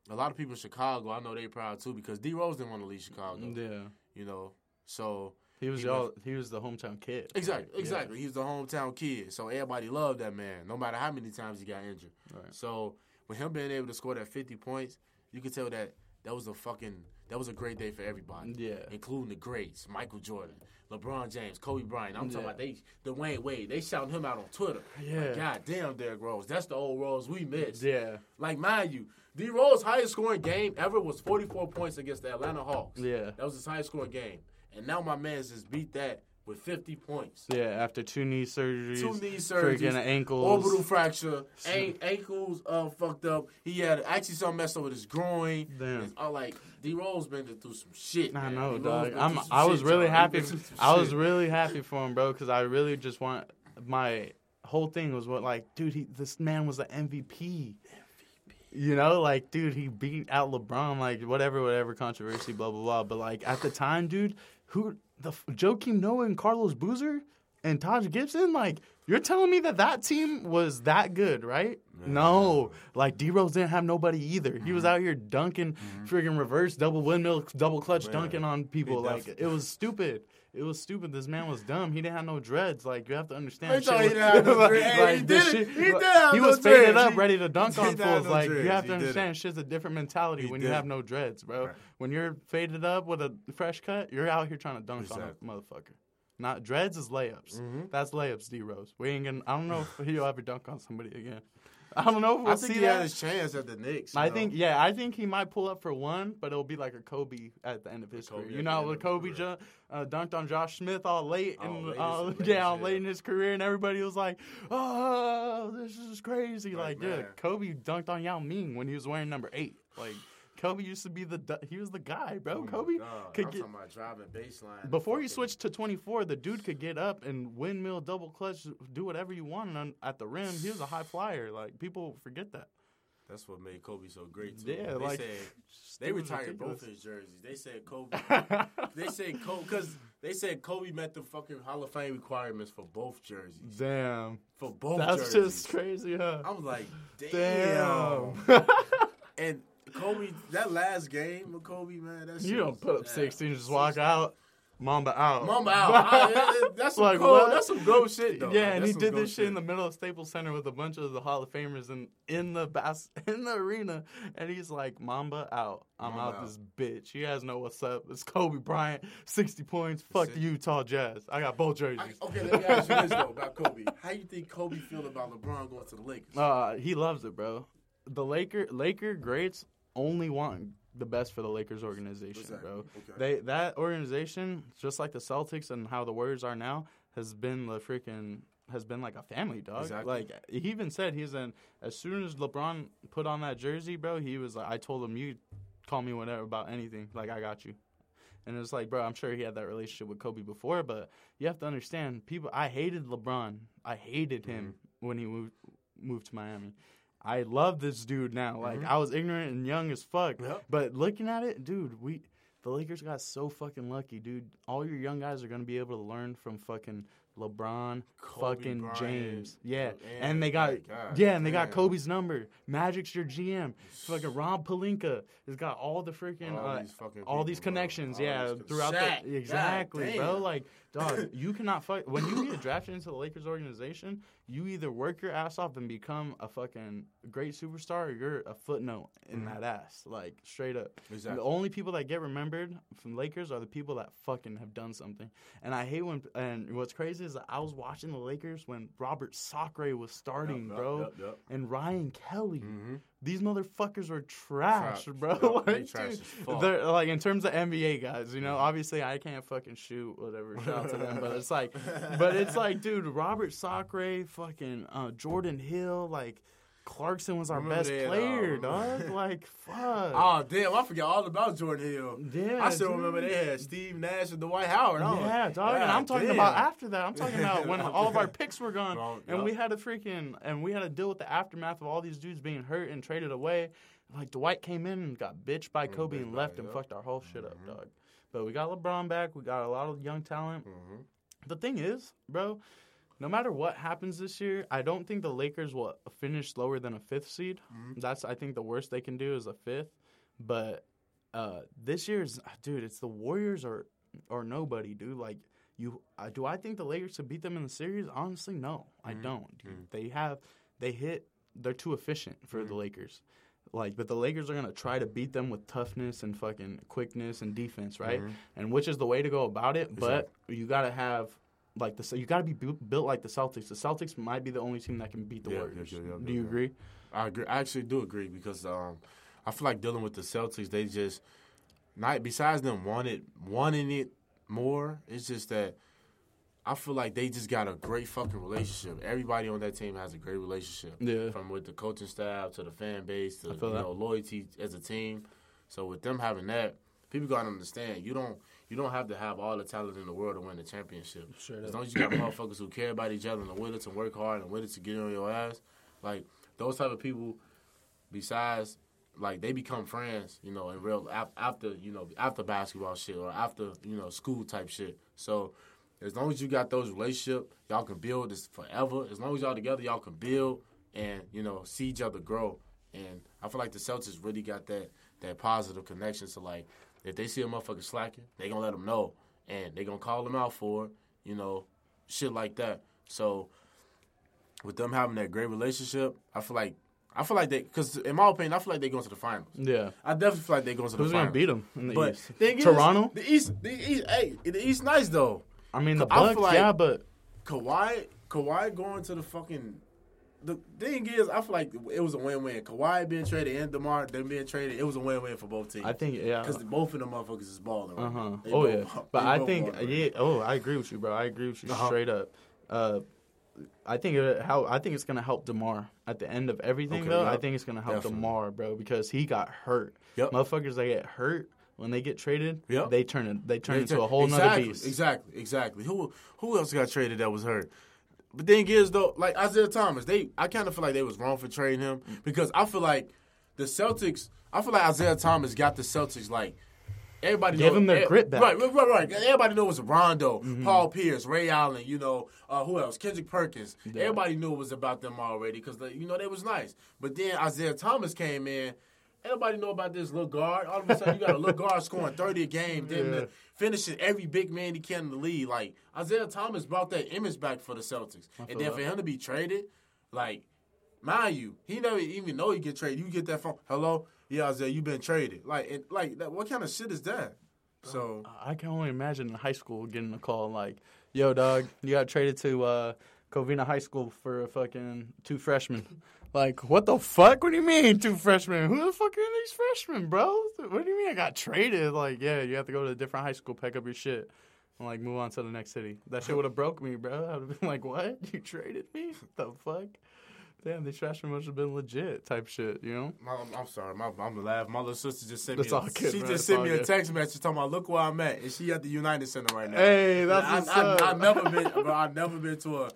a lot of people in Chicago, I know they proud too because D Rose didn't want to leave Chicago. Yeah. You know, so He was He y'all. He was the hometown kid. Exactly, Yeah. exactly. He's the hometown kid, so everybody loved that man, no matter how many times he got injured. Right. So with him being able to score that fifty points, you could tell that that was a fucking that was a great day for everybody. Yeah. including the greats, Michael Jordan, LeBron James, Kobe Bryant. I'm talking about they Dwyane Wade. They shouting him out on Twitter. Yeah. Like, God damn, Derrick Rose. That's the old Rose we missed. Yeah. Like mind you, D Rose highest scoring game ever was 44 points against the Atlanta Hawks. Yeah. That was his highest scoring game. And now my man's just beat that with 50 points. Yeah. After two knee surgeries. Two knee surgeries, Freaking ankles. orbital fracture, an- ankles uh, fucked up. He had actually something messed up with his groin. Damn. It's all like D Rose been through some shit. I man. know, dog. I'm. I was shit, really y'all. Happy. been through some I was really happy for him, bro, because I really just want my whole thing was what like, dude, he this man was an MVP. MVP. You know, like, dude, he beat out LeBron, like, whatever, whatever controversy, blah blah blah. But like at the time, dude, who the Joakim Noah and Carlos Boozer and Taj Gibson, like, you're telling me that that team was that good, right? No, like D Rose didn't have nobody either. He was mm-hmm. out here dunking, mm-hmm. friggin' reverse double windmill, double clutch Man. dunking on people. Like def- it was stupid. It was stupid. This man was dumb. He didn't have no dreads. Like you have to understand. He shit was- didn't have no like- like, he did shit- He like, did have He no was faded up, ready to dunk on fools. no Like you have to understand, shit's a different mentality He when you have no dreads, bro. Right. When you're faded up with a fresh cut, you're out here trying to dunk on a motherfucker. Not dreads is layups. Mm-hmm. That's layups, D Rose. We ain't gonna. I don't know if he'll ever dunk on somebody again. I don't know if we'll I think see he that. had his chance at the Knicks. I know. think, yeah, I think he might pull up for one, but it'll be like a Kobe at the end of his Kobe career. You know, how end when of his Kobe ju- uh, dunked on Josh Smith all late, and late in uh, late yeah, his- late in his career, and everybody was like, "Oh, this is crazy!" Like, Like, yeah. Kobe dunked on Yao Ming when he was wearing number eight. Like, Kobe used to be the he was the guy, bro. Oh Kobe could I'm get talking about driving baseline. before he switched to 24, the dude could get up and windmill, double clutch, do whatever you want on, at the rim. He was a high flyer. Like people forget that. That's what made Kobe so great too. Yeah, they like, said they retired ridiculous. both his jerseys. They said Kobe. they said Kobe because they said Kobe met the fucking Hall of Fame requirements for both jerseys. Damn. For both That's jerseys. just crazy, huh? I'm like, Damn. damn. and Kobe, that last game with Kobe, man, that shit you don't put up yeah. 16, just walk out, Mamba out. Mamba out. I- that's some Like, cold? That's some goat shit though. Yeah, Like, and that's he did this shit in the middle of Staples Center with a bunch of the Hall of Famers in in the bas- in the arena, and he's like, "Mamba out, I'm Mamba out, out. this bitch. He has no what's up. It's Kobe Bryant, 60 points. Fuck the. Utah Jazz. I got both jerseys." I, okay, let me ask you this though about Kobe. How you think Kobe feel about LeBron going to the Lakers? Uh, he loves it, bro. The Laker Laker greats only want the best for the Lakers organization, Exactly. bro. Okay. They that organization, just like the Celtics and how the Warriors are now, has been the freaking has been like a family dog. Exactly. Like he even said he's an as soon as LeBron put on that jersey, bro, he was like I told him you call me whatever about anything. Like I got you. And it's like, bro, I'm sure he had that relationship with Kobe before, but you have to understand, people. I hated LeBron. I hated him mm-hmm. when he moved moved to Miami. I love this dude now. Like I was ignorant and young as fuck, Yep. but looking at it, dude, we the Lakers got so fucking lucky, dude. All your young guys are gonna be able to learn from fucking LeBron, Kobe fucking Bryant, James. Yeah, and- and, they got God yeah, and they got. Kobe's number. Magic's your GM. Fucking Rob Pelinka has got all the freaking All uh, these fucking all these bro. connections. All yeah, these throughout Shaq, the exactly, God bro. Like, dog, you cannot fuck when you get drafted into the Lakers organization. You either work your ass off and become a fucking great superstar, or you're a footnote in that ass. Like straight up. Mm-hmm. Exactly. The only people that get remembered from Lakers are the people that fucking have done something. And I hate when. And what's crazy is that I was watching the Lakers when Robert Sacre was starting, yup, bro, yup, yup. and Ryan Kelly. Mm-hmm. These motherfuckers are trash, Trash. bro. They Like, trash dude, they're like in terms of NBA guys, you know. Obviously, I can't fucking shoot, whatever. Shout out to them, but it's like, but it's like, dude, Robert Sacre, fucking uh, Jordan Hill, like Clarkson was our Remember best had, player, um, dog. Like, fuck. Oh damn! I forgot all about Jordan Hill. Yeah, I still dude. remember they had Steve Nash and Dwight Howard. I Yeah, like, dog. And I'm talking damn. about after that. I'm talking about when all of our picks were gone, Bro, and yup. we had to freaking and we had to deal with the aftermath of all these dudes being hurt and traded away. Like Dwight came in and got bitched by Kobe and left and yup. fucked our whole shit up, dog. But we got LeBron back. We got a lot of young talent. Mm-hmm. The thing is, bro, no matter what happens this year, I don't think the Lakers will finish lower than a fifth seed. Mm-hmm. That's I think the worst they can do is a fifth. But uh, this year's dude, it's the Warriors or or nobody, dude. Like you, uh, do I think the Lakers could beat them in the series? Honestly, no, I Mm-hmm. don't. Dude. They have they hit. They're too efficient for Mm-hmm. the Lakers. Like, but the Lakers are gonna try to beat them with toughness and fucking quickness and defense, right? Mm-hmm. And which is the way to go about it. But you gotta have like the you gotta be built like the Celtics. The Celtics might be the only team that can beat the Yeah, Warriors. yeah, yeah, Do you agree? I agree. I actually do agree because um, I feel like dealing with the Celtics, they just not besides them wanted wanting it more. It's just that I feel like they just got a great fucking relationship. Everybody on that team has a great relationship. Yeah. From with the coaching staff to the fan base to you that. know loyalty as a team. So with them having that, people gotta understand you don't you don't have to have all the talent in the world to win the championship. As long as you got motherfuckers who care about each other and are willing to work hard and willing to get on your ass, like those type of people. Besides, like they become friends, you know, in real after you know after basketball shit or after you know school type shit. So as long as you got those relationships, y'all can build this forever. As long as y'all together, y'all can build and you know see each other grow. And I feel like the Celtics really got that that positive connection. So like, if they see a motherfucker slacking, they gonna let them know, and they gonna call them out for it, you know, shit like that. So with them having that great relationship, I feel like I feel like they because in my opinion, I feel like they going to the finals. Yeah. I definitely feel like they going to the finals. Who's finals. gonna beat them in the But East? is, Toronto. the East, the East, hey, the East, nice though. I mean the I Bucks. feel like- yeah, but Kawhi, Kawhi going to the fucking. The thing is, I feel like it was a win-win. Kawhi being traded and DeMar them being traded, it was a win-win for both teams. I think yeah. because both of them motherfuckers is balling. right Uh huh. They Oh yeah. ball- But I think balling yeah. Oh, I agree with you, bro. I agree with you Uh-huh. straight up. Uh, I think it, how I think it's gonna help DeMar at the end of everything Okay, though. I think it's gonna help Definitely. DeMar, bro, because he got hurt. Yep. Motherfuckers that get hurt when they get traded, Yep. they turn it. They turn They into turn- a whole exactly, nother beast. Exactly, exactly. Who who else got traded that was hurt? But thing is though, like Isaiah Thomas, they I kind of feel like they was wrong for trading him because I feel like the Celtics. I feel like Isaiah Thomas got the Celtics like. Everybody Give know, them their grit back. Mm-hmm. Right, right, right, right. Everybody knew it was Rondo, Paul Pierce, Ray Allen. You know uh, who else? Kendrick Perkins. Everybody knew it was about them already because you know they was nice. But then Isaiah Thomas came in. Everybody know about this little guard. All of a sudden, you got a little guard scoring thirty a game, then Yeah. finishing every big man he can in the league. Like Isaiah Thomas brought that image back for the Celtics, and then that. for him to be traded, like mind you, he never even know he get traded. You get that phone, hello, yeah, Isaiah, you been traded. Like, and, like that, what kind of shit is that? So I can only imagine in high school getting a call like, "Yo, dog, you got traded to uh, Covina High School for a fucking two freshmen." Like, what the fuck? What do you mean two freshmen? Who the fuck are these freshmen, bro? What do you mean I got traded? Like, yeah, you have to go to a different high school, pick up your shit, and like move on to the next city. That shit would have broke me, bro. I'd have been like, what? You traded me? What the fuck? Damn, these freshmen must have been legit type shit, you know? my, I'm sorry, my, I'm laughing. My little sister just sent That's me. A, good, she just sent me a text message talking about look where I'm at, and she at the United Center right now. Hey, that's I, what's I, up. I never been, bro. I never been to a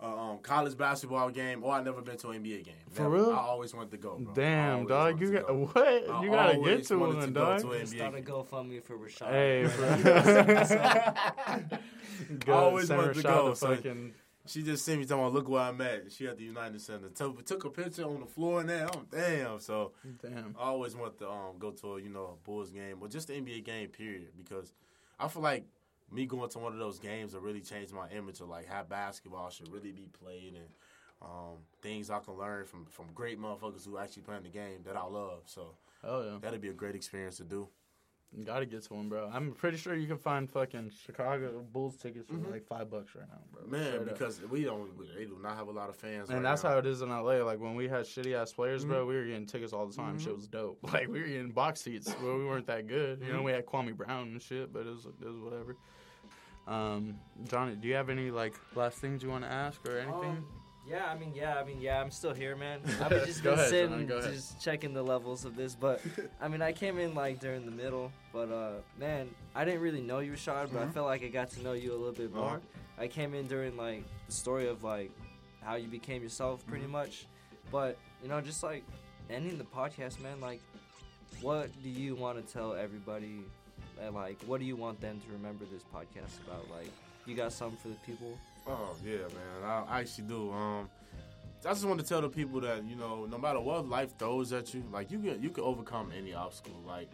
um, college basketball game, or I never been to an NBA game. For Never. real? I always wanted to go. Bro. Damn, dog. You got go. what? I You gotta get to wanted one, to go dog. to an Start a NBA game. GoFundMe for Rashad. Hey, bro. I always send wanted to Rashad go, the so- fucking- She just sent me talking about look where I'm at. She at the United Center. Took, took a picture on the floor and there. I'm damn. So Damn. I always want to um, go to a you know a Bulls game or just the NBA game period because I feel like me going to one of those games will really change my image of like how basketball should really be played and um, things I can learn from from great motherfuckers who actually playing the game that I love. So Oh yeah. that'd be a great experience to do. You gotta get to one, bro. I'm pretty sure you can find fucking Chicago Bulls tickets for like five bucks right now, bro. Mm-hmm. Man, Straight up. because we don't, we- they do not have a lot of fans. And right that's now. how it is in LA. Like when we had shitty ass players, bro, Mm-hmm. we were getting tickets all the time. Shit was dope. Like we were getting box seats. Well, we weren't that good. You know, Mm-hmm. we had Kwame Brown and shit, but it was it was whatever. Um, Johnny, do you have any like last things you want to ask or anything? Um, yeah, I mean, yeah, I mean, yeah, I'm still here, man. I've just Go been ahead, sitting, John, just checking the levels of this. But I mean, I came in like during the middle, but uh, man, I didn't really know you, Rashad, but I felt like I got to know you a little bit more. Uh-huh. I came in during like the story of like how you became yourself, pretty much. But you know, just like ending the podcast, man. Like, what do you want to tell everybody? And like, what do you want them to remember this podcast about? Like, you got something for the people? Oh yeah, man. I, I actually do. Um, I just want to tell the people that you know, no matter what life throws at you, like you can you can overcome any obstacle. Like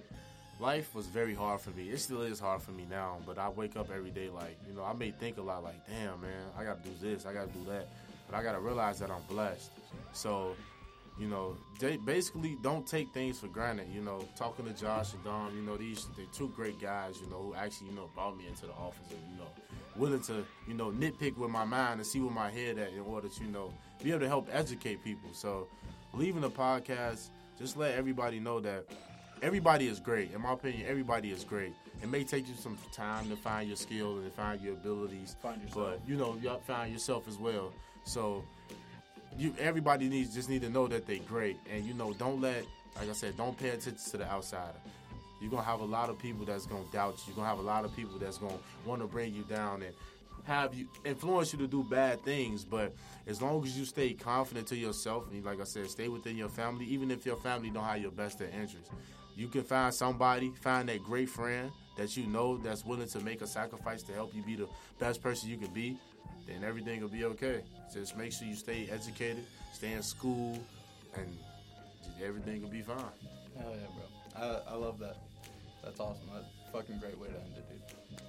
life was very hard for me. It still is hard for me now. But I wake up every day like you know I may think a lot like, damn man, I got to do this, I got to do that. But I got to realize that I'm blessed. So. You know, they basically don't take things for granted. You know, talking to Josh and Dom, you know, these they're two great guys. You know, who actually you know brought me into the office and you know willing to, you know, nitpick with my mind and see where my head at in order to, you know, be able to help educate people. So leaving the podcast, just let everybody know that everybody is great. In my opinion, everybody is great. It may take you some time to find your skill and to find your abilities. Find yourself. But you know, you find yourself as well. So you everybody needs just need to know that they're great. And you know, don't let like I said, don't pay attention to the outsider. You're gonna have a lot of people that's gonna doubt you. You're gonna have a lot of people that's gonna want to bring you down and have you influence you to do bad things. But as long as you stay confident to yourself and like I said, stay within your family, even if your family don't have your best interest, you can find somebody, find that great friend that you know that's willing to make a sacrifice to help you be the best person you can be. Then everything will be okay. Just make sure you stay educated, stay in school, and everything will be fine. Hell yeah, bro. I, I love that. That's awesome. That's a fucking great way to end it, dude.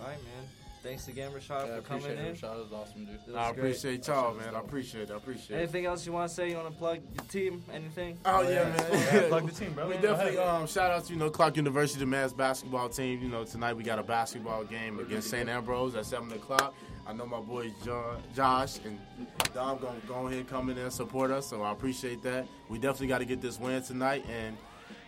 All right, man. Thanks again, Rashad, Yeah, for coming appreciate in. Rashad. It was awesome, dude. That I was great. appreciate y'all, man. I appreciate it. I appreciate it. Anything else you want to say? You want to plug your team? Anything? Oh yeah, Yeah, man. plug the team, bro. We Go definitely um shout out to you know Clarke University the men's basketball team. You know tonight we got a basketball game against St. Ambrose at seven o'clock. I know my boys John, Josh and Dom gonna go ahead and come in and support us, so I appreciate that. We definitely got to get this win tonight, and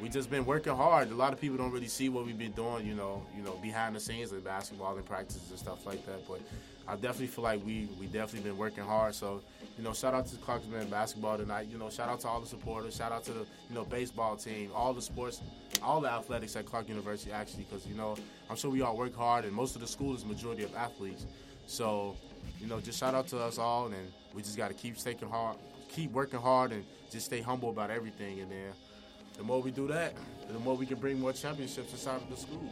we just been working hard. A lot of people don't really see what we've been doing, you know, you know, behind the scenes of basketball and practices and stuff like that. But I definitely feel like we we definitely been working hard. So, you know, shout out to Clarke's men basketball tonight. You know, shout out to all the supporters. Shout out to the you know baseball team, all the sports, all the athletics at Clarke University actually, because you know I'm sure we all work hard, and most of the school is majority of athletes. So, you know, just shout out to us all, and we just got to keep taking hard, keep working hard, and just stay humble about everything. And then, the more we do that, the more we can bring more championships inside of the school.